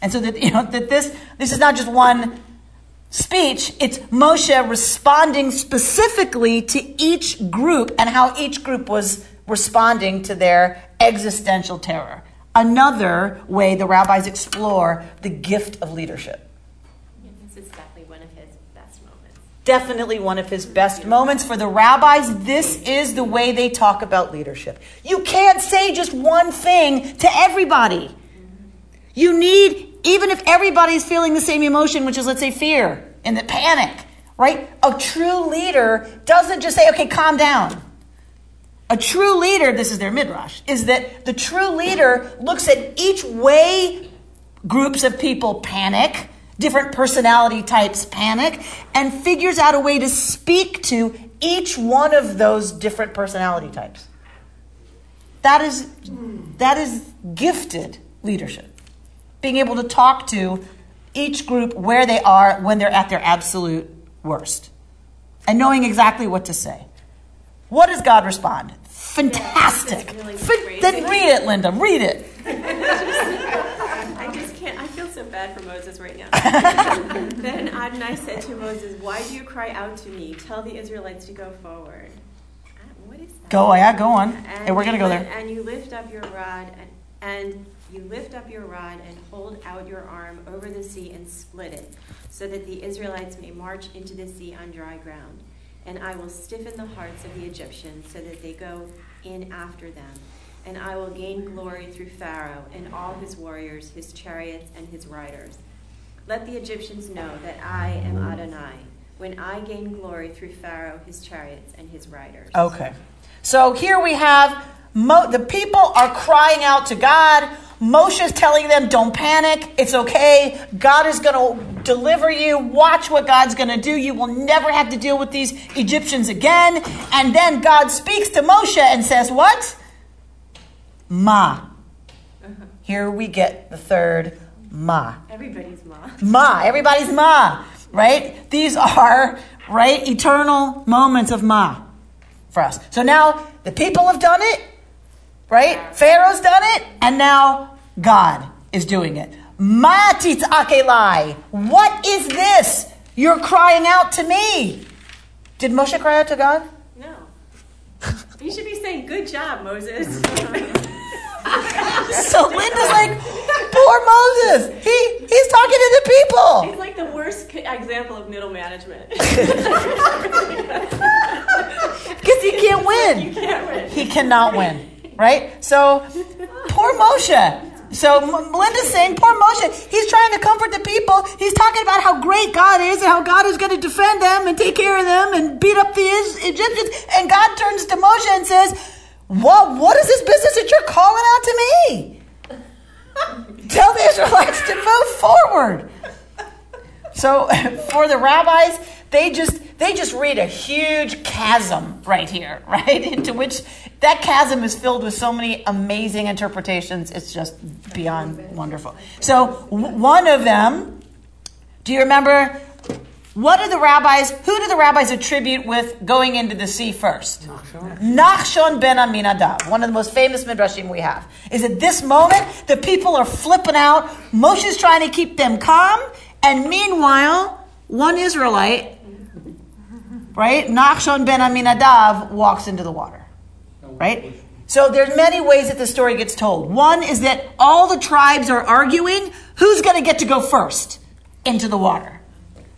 And so that you know that this this is not just one speech, it's Moshe responding specifically to each group and how each group was responding to their existential terror. Another way the rabbis explore the gift of leadership. This is definitely one of his best moments. Definitely one of his best moments. For the rabbis, this is the way they talk about leadership. You can't say just one thing to everybody. You need, even if everybody's feeling the same emotion, which is, let's say, fear and the panic, right? A true leader doesn't just say, okay, calm down. A true leader, this is their midrash, is that the true leader looks at each way groups of people panic, different personality types panic, and figures out a way to speak to each one of those different personality types. That is, that is gifted leadership being able to talk to each group where they are when they're at their absolute worst and knowing exactly what to say. What does God respond? Fantastic. Really Fin- then read it, Linda. Read it. I just can't. I feel so bad for Moses right now. then Adonai said to Moses, Why do you cry out to me? Tell the Israelites to go forward. What is that? Go, yeah, go on. And Hey, we're going to go there. And you lift up your rod and, and you lift up your rod and hold out your arm over the sea and split it, so that the Israelites may march into the sea on dry ground. And I will stiffen the hearts of the Egyptians so that they go in after them. And I will gain glory through Pharaoh and all his warriors, his chariots, and his riders. Let the Egyptians know that I am Adonai, when I gain glory through Pharaoh, his chariots, and his riders. Okay. So here we have Mo- the people are crying out to God. Moshe is telling them, don't panic. It's okay. God is going to deliver you. Watch what God's going to do. You will never have to deal with these Egyptians again. And then God speaks to Moshe and says, what? Ma. Here we get the third Ma. Everybody's ma. Ma. Everybody's Ma, right? These are, right, eternal moments of Ma for us. So now the people have done it, right? Pharaoh's done it, and now God is doing it. Ma akelai. What is this? You're crying out to me. Did Moshe cry out to God? No. You should be saying, good job, Moses. So Linda's like, poor Moses. He he's talking to the people. He's like the worst example of middle management. Because he can't win. you can't win. He cannot win, right? So, poor Moshe. So Melinda's saying, poor Moshe. He's trying to comfort the people. He's talking about how great God is and how God is going to defend them and take care of them and beat up the Egyptians. And God turns to Moshe and says, "What? What is this business that you're calling out to me? Tell the Israelites to move forward." So for the rabbis, they just they just read a huge chasm right here, right? Into which that chasm is filled with so many amazing interpretations. It's just beyond wonderful. So one of them, do you remember what do the rabbis who do the rabbis attribute with going into the sea first? Nachshon ben Aminadab, one of the most famous midrashim we have, is at this moment the people are flipping out. Moshe's trying to keep them calm, And meanwhile, one Israelite, right, Nachshon ben Aminadav, walks into the water. Right? So there's many ways that the story gets told. One is that all the tribes are arguing who's going to get to go first into the water.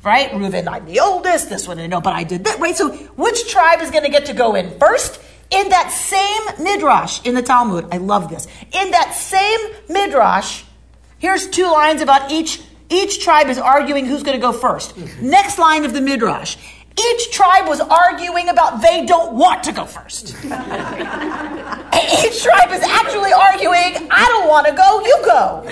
Right? Reuben, I'm the oldest. This one, I know, but I did that. Right? So which tribe is going to get to go in first? In that same midrash in the Talmud, I love this. In that same midrash, here's two lines about each each tribe is arguing who's going to go first. Mm-hmm. Next line of the midrash. Each tribe was arguing about they don't want to go first. each tribe is actually arguing, I don't want to go, you go.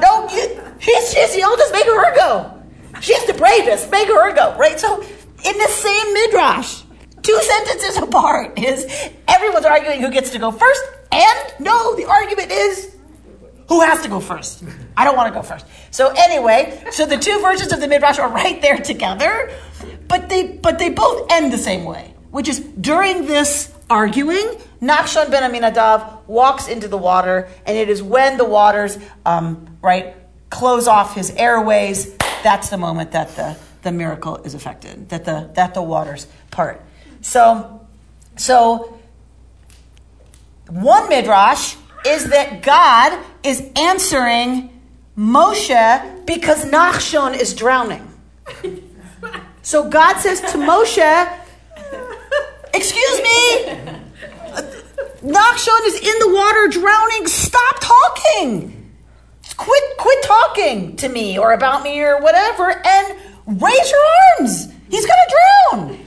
No, you, she's, she's the oldest, make her go. She's the bravest, make her go. Right? So in the same midrash, two sentences apart is everyone's arguing who gets to go first, and no, the argument is who has to go first. I don't want to go first. So anyway, so the two versions of the midrash are right there together, but they but they both end the same way, which is during this arguing, Nachshon ben Aminadav walks into the water, and it is when the waters um, right close off his airways. That's the moment that the the miracle is affected, that the that the waters part. So, so one midrash is that God is answering Moshe because Nachshon is drowning. So God says to Moshe, Excuse me, Nachshon is in the water drowning. Stop talking. Quit, quit talking to me or about me or whatever and raise your arms. He's going to drown.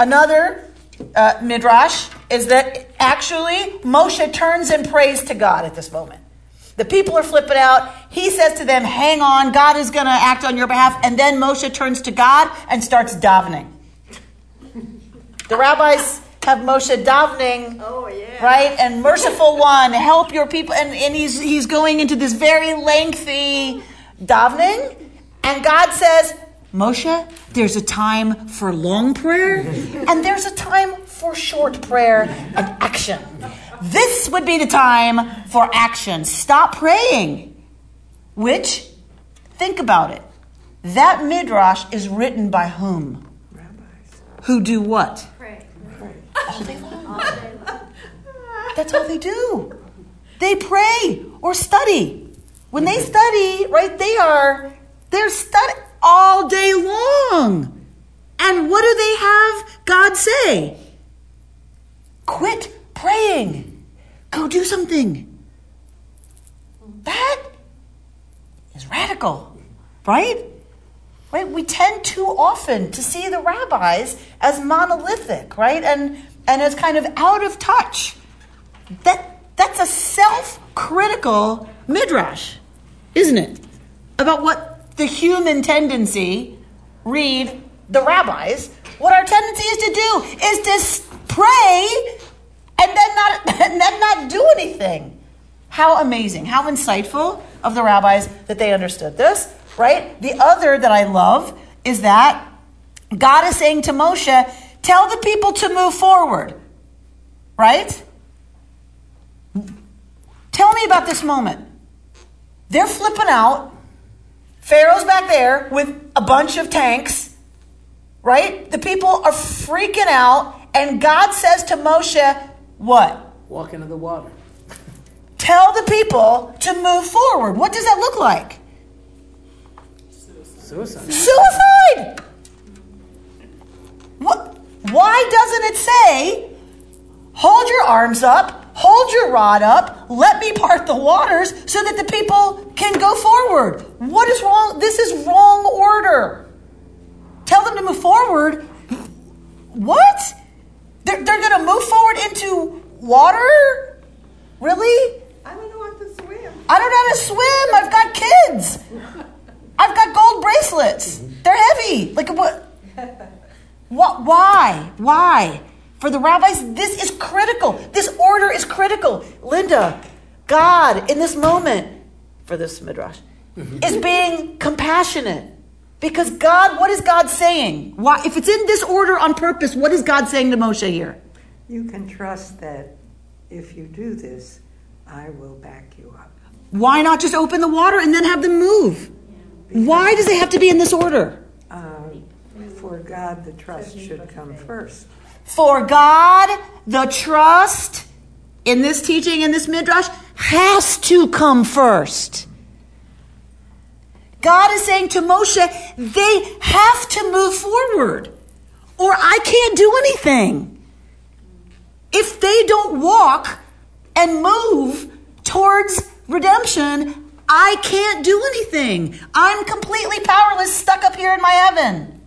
Another uh, midrash is that actually Moshe turns and prays to God at this moment. The people are flipping out. He says to them, Hang on, God is going to act on your behalf. And then Moshe turns to God and starts davening. The rabbis have Moshe davening, Oh, yeah. right? And merciful one, help your people. And, and he's, he's going into this very lengthy davening. And God says, Moshe, there's a time for long prayer and there's a time for short prayer and action. This would be the time for action. Stop praying. Which, think about it. That midrash is written by whom? Rabbis. Who do what? Pray. All day long. That's all they do. They pray or study. When they study, right, they are they're studying all day long. And what do they have God say? Quit praying. Go do something. That is radical, right? Right? We tend too often to see the rabbis as monolithic, right? And and as kind of out of touch. That that's a self-critical midrash, isn't it? About what the human tendency, read the rabbis, what our tendency is to do is to pray and then not and then not do anything. How amazing, how insightful of the rabbis that they understood this, right? The other that I love is that God is saying to Moshe, tell the people to move forward, right? Tell me about this moment. They're flipping out. Pharaoh's back there with a bunch of tanks, right? The people are freaking out, and God says to Moshe, What? Walk into the water. Tell the people to move forward. What does that look like? Suicide. Suicide! What? Why doesn't it say, hold your arms up, hold your rod up, let me part the waters so that the people can go forward? What is wrong? This is wrong order. Tell them to move forward. What? They're, they're going to move forward into water? Really? I don't know how to swim. I don't know how to swim. I've got kids. I've got gold bracelets. They're heavy. Like what? What? Why? Why? For the rabbis, this is critical. This order is critical. Linda, God, in this moment, for this midrash, is being compassionate. Because God, what is God saying? Why, if it's in this order on purpose, what is God saying to Moshe here? You can trust that if you do this, I will back you up. Why not just open the water and then have them move? Why does it have to be in this order? Uh, For God, the trust should come first. For God, the trust in this teaching, in this midrash, has to come first. God is saying to Moshe, they have to move forward, or I can't do anything. If they don't walk and move towards redemption, I can't do anything. I'm completely powerless, stuck up here in my heaven.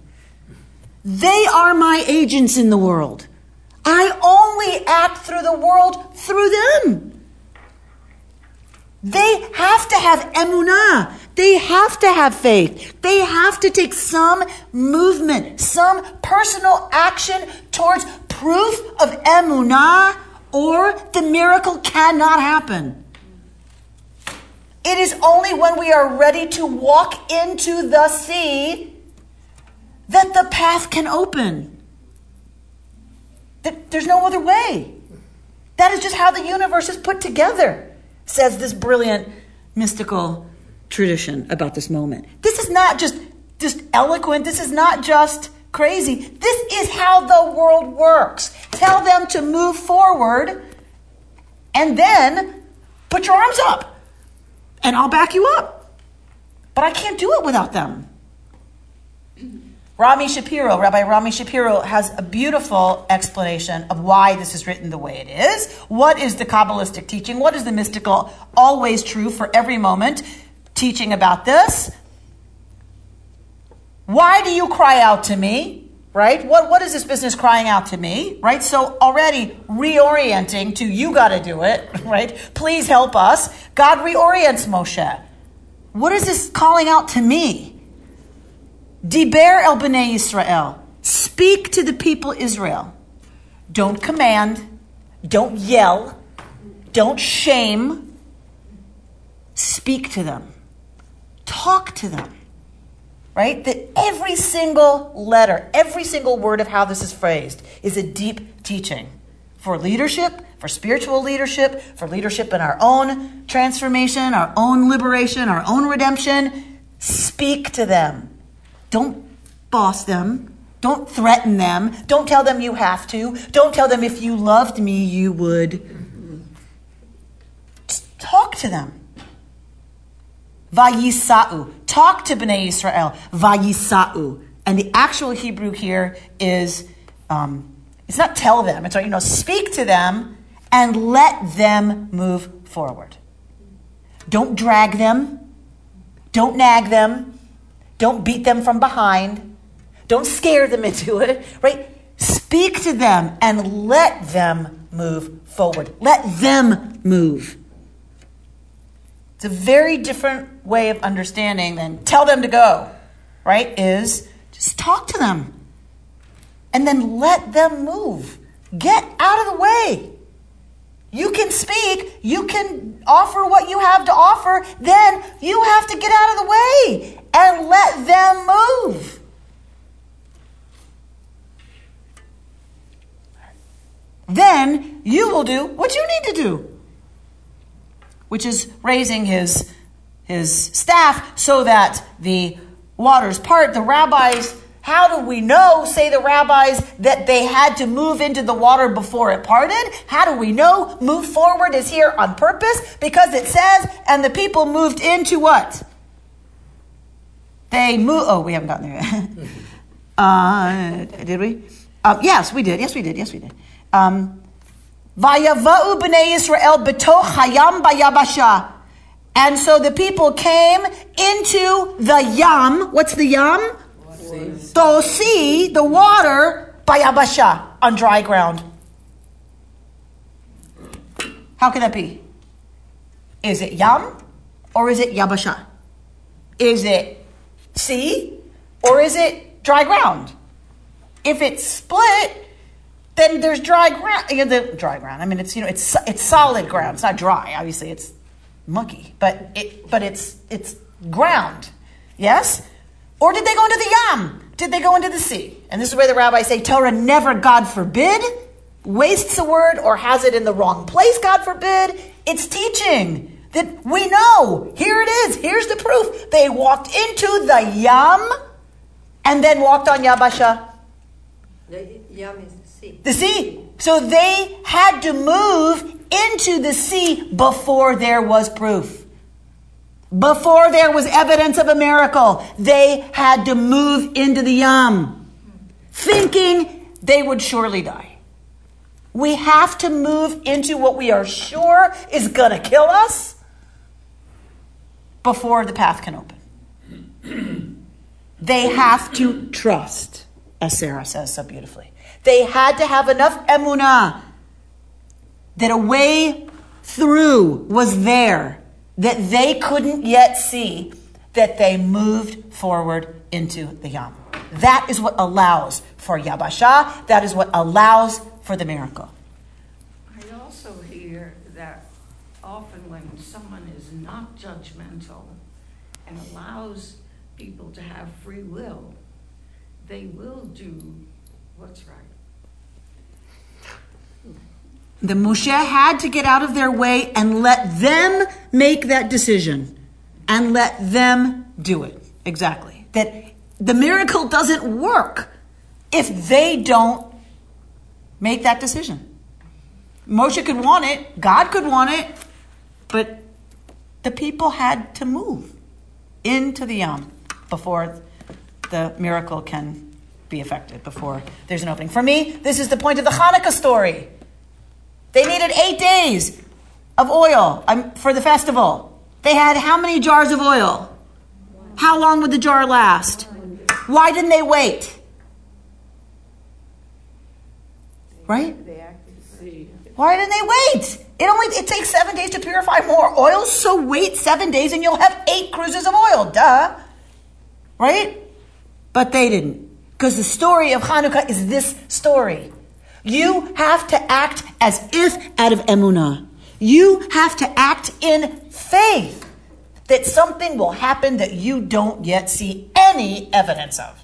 They are my agents in the world. I only act through the world through them. They have to have emunah. They have to have faith. They have to take some movement, some personal action towards proof of emunah, or the miracle cannot happen. It is only when we are ready to walk into the sea that the path can open. There's no other way. That is just how the universe is put together, says this brilliant mystical tradition about this moment. This is not just just eloquent. This is not just crazy. This is how the world works. Tell them to move forward and then put your arms up and I'll back you up. But I can't do it without them. Rami Shapiro, Rabbi Rami Shapiro, has a beautiful explanation of why this is written the way it is. What is the Kabbalistic teaching? What is the mystical, always true for every moment teaching about this? Why do you cry out to me? Right? What, what is this business crying out to me? Right? So already reorienting to you got to do it. Right? Please help us. God reorients Moshe. What is this calling out to me? Diber el bnei Israel. Speak to the people Israel. Don't command. Don't yell. Don't shame. Speak to them. Talk to them. Right? That every single letter, every single word of how this is phrased is a deep teaching for leadership, for spiritual leadership, for leadership in our own transformation, our own liberation, our own redemption. Speak to them. Don't boss them. Don't threaten them. Don't tell them you have to. Don't tell them if you loved me, you would. Just talk to them. Vayisa'u. Talk to Bnei Israel. Vayisa'u. And the actual Hebrew here is, um, it's not tell them. It's, you know, speak to them and let them move forward. Don't drag them. Don't nag them. Don't beat them from behind. Don't scare them into it, right? Speak to them and let them move forward. Let them move. It's a very different way of understanding than tell them to go, right? Is just talk to them and then let them move. Get out of the way. You can speak, you can offer what you have to offer, then you have to get out of the way and let them move. Then you will do what you need to do, which is raising his, his staff so that the waters part. The rabbis, how do we know, say the rabbis, that they had to move into the water before it parted? How do we know move forward is here on purpose? Because it says, and the people moved into what? They move. Oh, we haven't gotten there yet. uh, did we? Um, yes, we did. Yes, we did. Yes, we did. Um, Vayava'u b'nei Israel b'toch hayam bayabasha. And so the people came into the yam. What's the yam? The sea, the water, bayabasha, on dry ground. How can that be? Is it yam or is it yabasha? Is it sea or is it dry ground? If it's split, then there's dry ground. Yeah, the dry ground. I mean, it's you know, it's it's solid ground. It's not dry. Obviously, it's mucky, but it but it's it's ground. Yes. Or did they go into the yam? Did they go into the sea? And this is where the rabbis say Torah never, God forbid, wastes a word or has it in the wrong place. God forbid. It's teaching that we know. Here it is. Here's the proof. They walked into the Yam and then walked on Yabasha, The Yam is the sea. So they had to move into the sea before there was proof. Before there was evidence of a miracle, they had to move into the Yam, thinking they would surely die. We have to move into what we are sure is going to kill us before the path can open. they have to trust, as Sarah says so beautifully. They had to have enough emunah that a way through was there that they couldn't yet see that they moved forward into the Yam. That is what allows for Yabasha. That is what allows for the miracle. I also hear that often when someone is not judgmental and allows people to have free will, they will do what's right. The Moshe had to get out of their way and let them make that decision and let them do it. Exactly. That the miracle doesn't work if they don't make that decision. Moshe could want it, God could want it, but the people had to move into the Yam before the miracle can be effected, before there's an opening. For me, this is the point of the Hanukkah story. They needed eight days of oil um, for the festival. They had how many jars of oil? How long would the jar last? Why didn't they wait? Right? Why didn't they wait? It only it takes seven days to purify more oil, so wait seven days and you'll have eight cruses of oil. Duh. Right? But they didn't. Because the story of Hanukkah is this story. You have to act as if out of emunah. You have to act in faith that something will happen that you don't yet see any evidence of.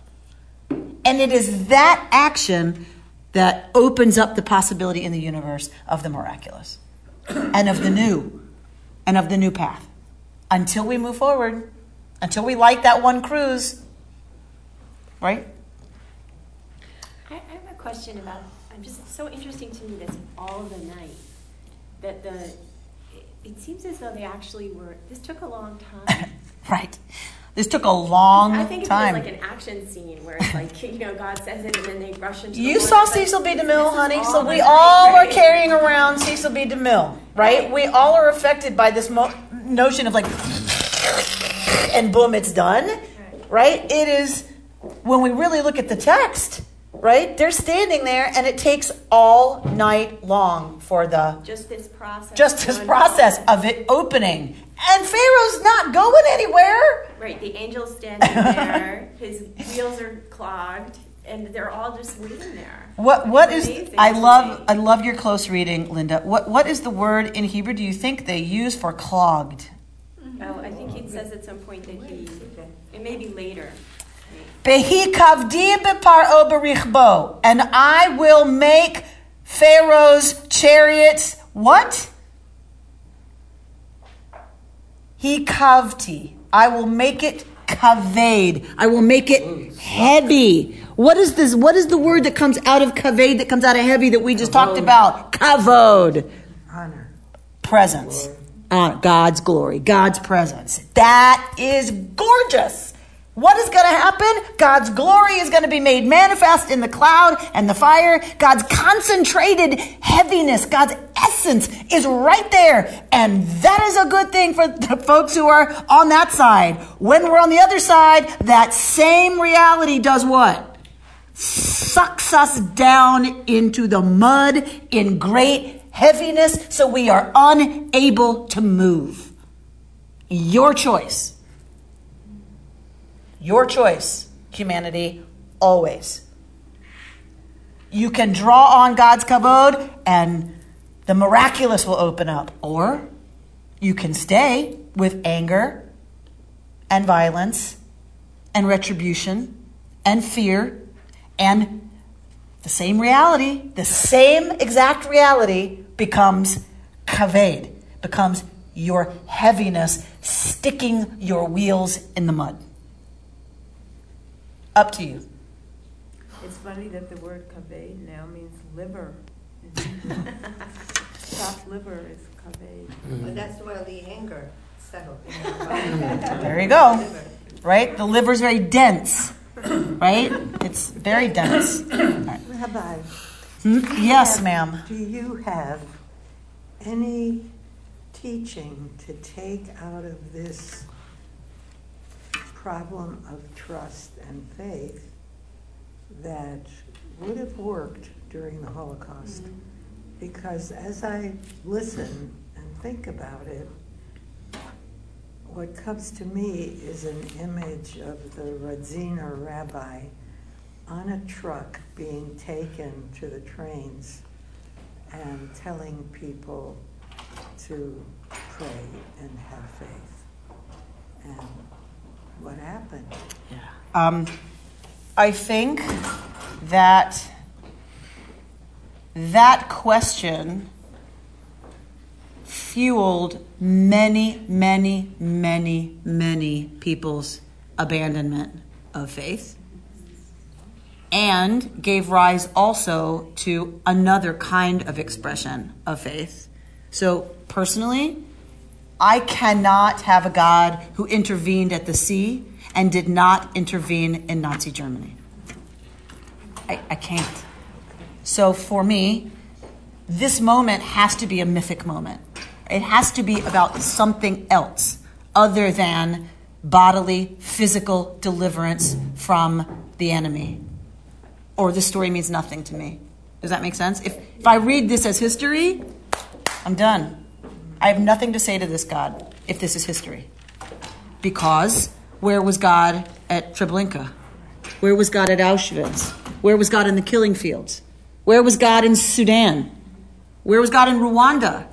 And it is that action that opens up the possibility in the universe of the miraculous and of the new and of the new path. Until we move forward, until we like that one cruse, right? I, I have a question about. Just so interesting to me this all the night that the. It, seems as though they actually were. This took a long time. right. This took a long time. I think time. it was like an action scene where it's like you know God says it and then they rush into. the You saw Cecil B. DeMille, honey. So we night, all are carrying around Cecil B. DeMille, right? We all are affected by this mo- notion of like, and boom, it's done, right? It is when we really look at the text, right? They're standing there, and it takes all night long for the Just this process. just this process on. of it opening, and Pharaoh's not going anywhere. Right, the angel's standing there. his wheels are clogged, and they're all just waiting there. What what is I love. I love your close reading, Linda. What what is the word in Hebrew do you think they use for clogged? Oh, I think he says at some point that he. It may be later. And I will make Pharaoh's chariots what? He kavti. I will make it kaved. I will make it heavy. What is this? What is the word that comes out of kaved that comes out of heavy that we just talked about? Kavod. Honor. Presence. Honor. God's glory. God's presence. That is gorgeous. What is going to happen? God's glory is going to be made manifest in the cloud and the fire. God's concentrated heaviness, God's essence is right there. And that is a good thing for the folks who are on that side. When we're on the other side, that same reality does what? Sucks us down into the mud in great heaviness so we are unable to move. Your choice. Your choice, humanity, always. You can draw on God's kavod and the miraculous will open up. Or you can stay with anger and violence and retribution and fear and the same reality, the same exact reality becomes kaved, becomes your heaviness sticking your wheels in the mud. Up to you. It's funny that the word kaved now means liver. Chopped liver is kaved. But that's where the anger settled. There you go. Right? The liver's very dense. Right? It's very dense. Rabbi. Hmm? Yes, have- ma'am. Do you have any teaching to take out of this problem of trust and faith that would have worked during the Holocaust? Mm-hmm. Because as I listen and think about it, what comes to me is an image of the Radziner rabbi on a truck being taken to the trains and telling people to pray and have faith. And what happened? Um, I think that that question fueled many, many, many, many people's abandonment of faith and gave rise also to another kind of expression of faith. So, personally, I cannot have a God who intervened at the sea and did not intervene in Nazi Germany. I, I can't. So, for me, this moment has to be a mythic moment. It has to be about something else other than bodily, physical deliverance from the enemy. Or the story means nothing to me. Does that make sense? If, if I read this as history, I'm done. I have nothing to say to this God if this is history. Because where was God at Treblinka? Where was God at Auschwitz? Where was God in the killing fields? Where was God in Sudan? Where was God in Rwanda?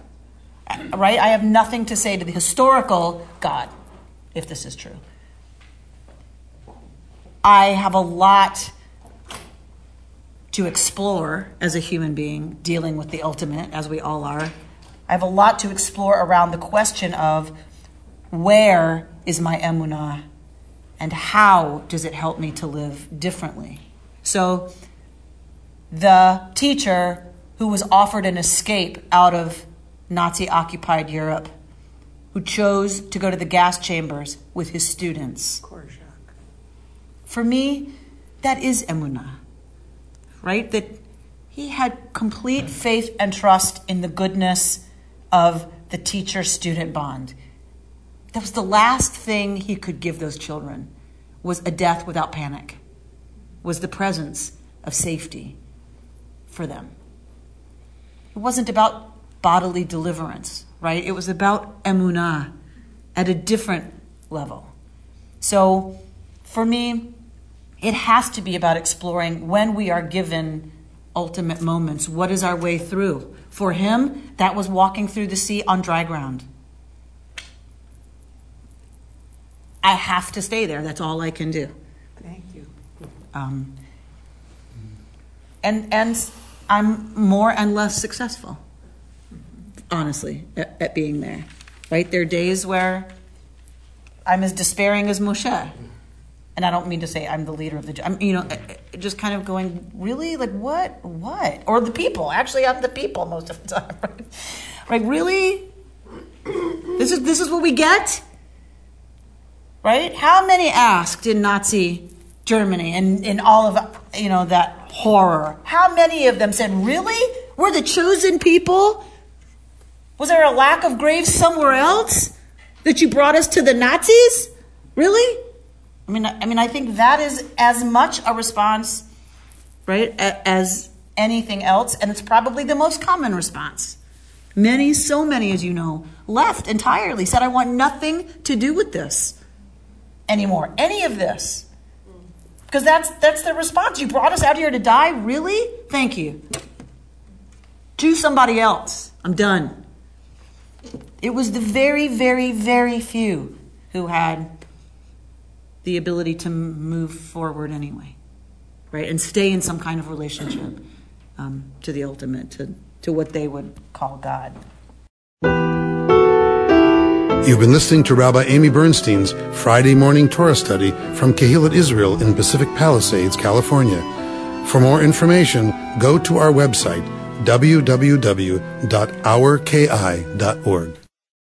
Right? I have nothing to say to the historical God if this is true. I have a lot to explore as a human being, dealing with the ultimate, as we all are. I have a lot to explore around the question of where is my emunah and how does it help me to live differently? So, the teacher who was offered an escape out of Nazi occupied Europe, who chose to go to the gas chambers with his students. For me, that is emunah right? That he had complete faith and trust in the goodness of the teacher student bond. That was the last thing he could give those children was a death without panic. Was the presence of safety for them. It wasn't about bodily deliverance, right? It was about emunah at a different level. So for me, it has to be about exploring when we are given ultimate moments. What is our way through? For him, that was walking through the sea on dry ground. I have to stay there. That's all I can do. Thank you. Um, and and I'm more and less successful, honestly, at, at being there. Right? There are days where I'm as despairing as Moshe and I don't mean to say I'm the leader of the, I'm, you know, just kind of going, really, like what, what, or the people. Actually, I'm the people most of the time. Right? Like really, this is this is what we get, right? How many asked in Nazi Germany and in all of you know that horror? How many of them said, really, we're the chosen people? Was there a lack of graves somewhere else that you brought us to the Nazis? Really? I mean, I mean, I think that is as much a response, right, as anything else, and it's probably the most common response. Many, so many, as you know, left entirely, said, I want nothing to do with this anymore, any of this. Because that's, that's the response. You brought us out here to die? Really? Thank you. Choose somebody else. I'm done. It was the very, very, very few who had the ability to move forward anyway, right? And stay in some kind of relationship um, to the ultimate, to, to what they would call God. You've been listening to Rabbi Amy Bernstein's Friday Morning Torah Study from Kehillat Israel in Pacific Palisades, California. For more information, go to our website, www.ourki.org.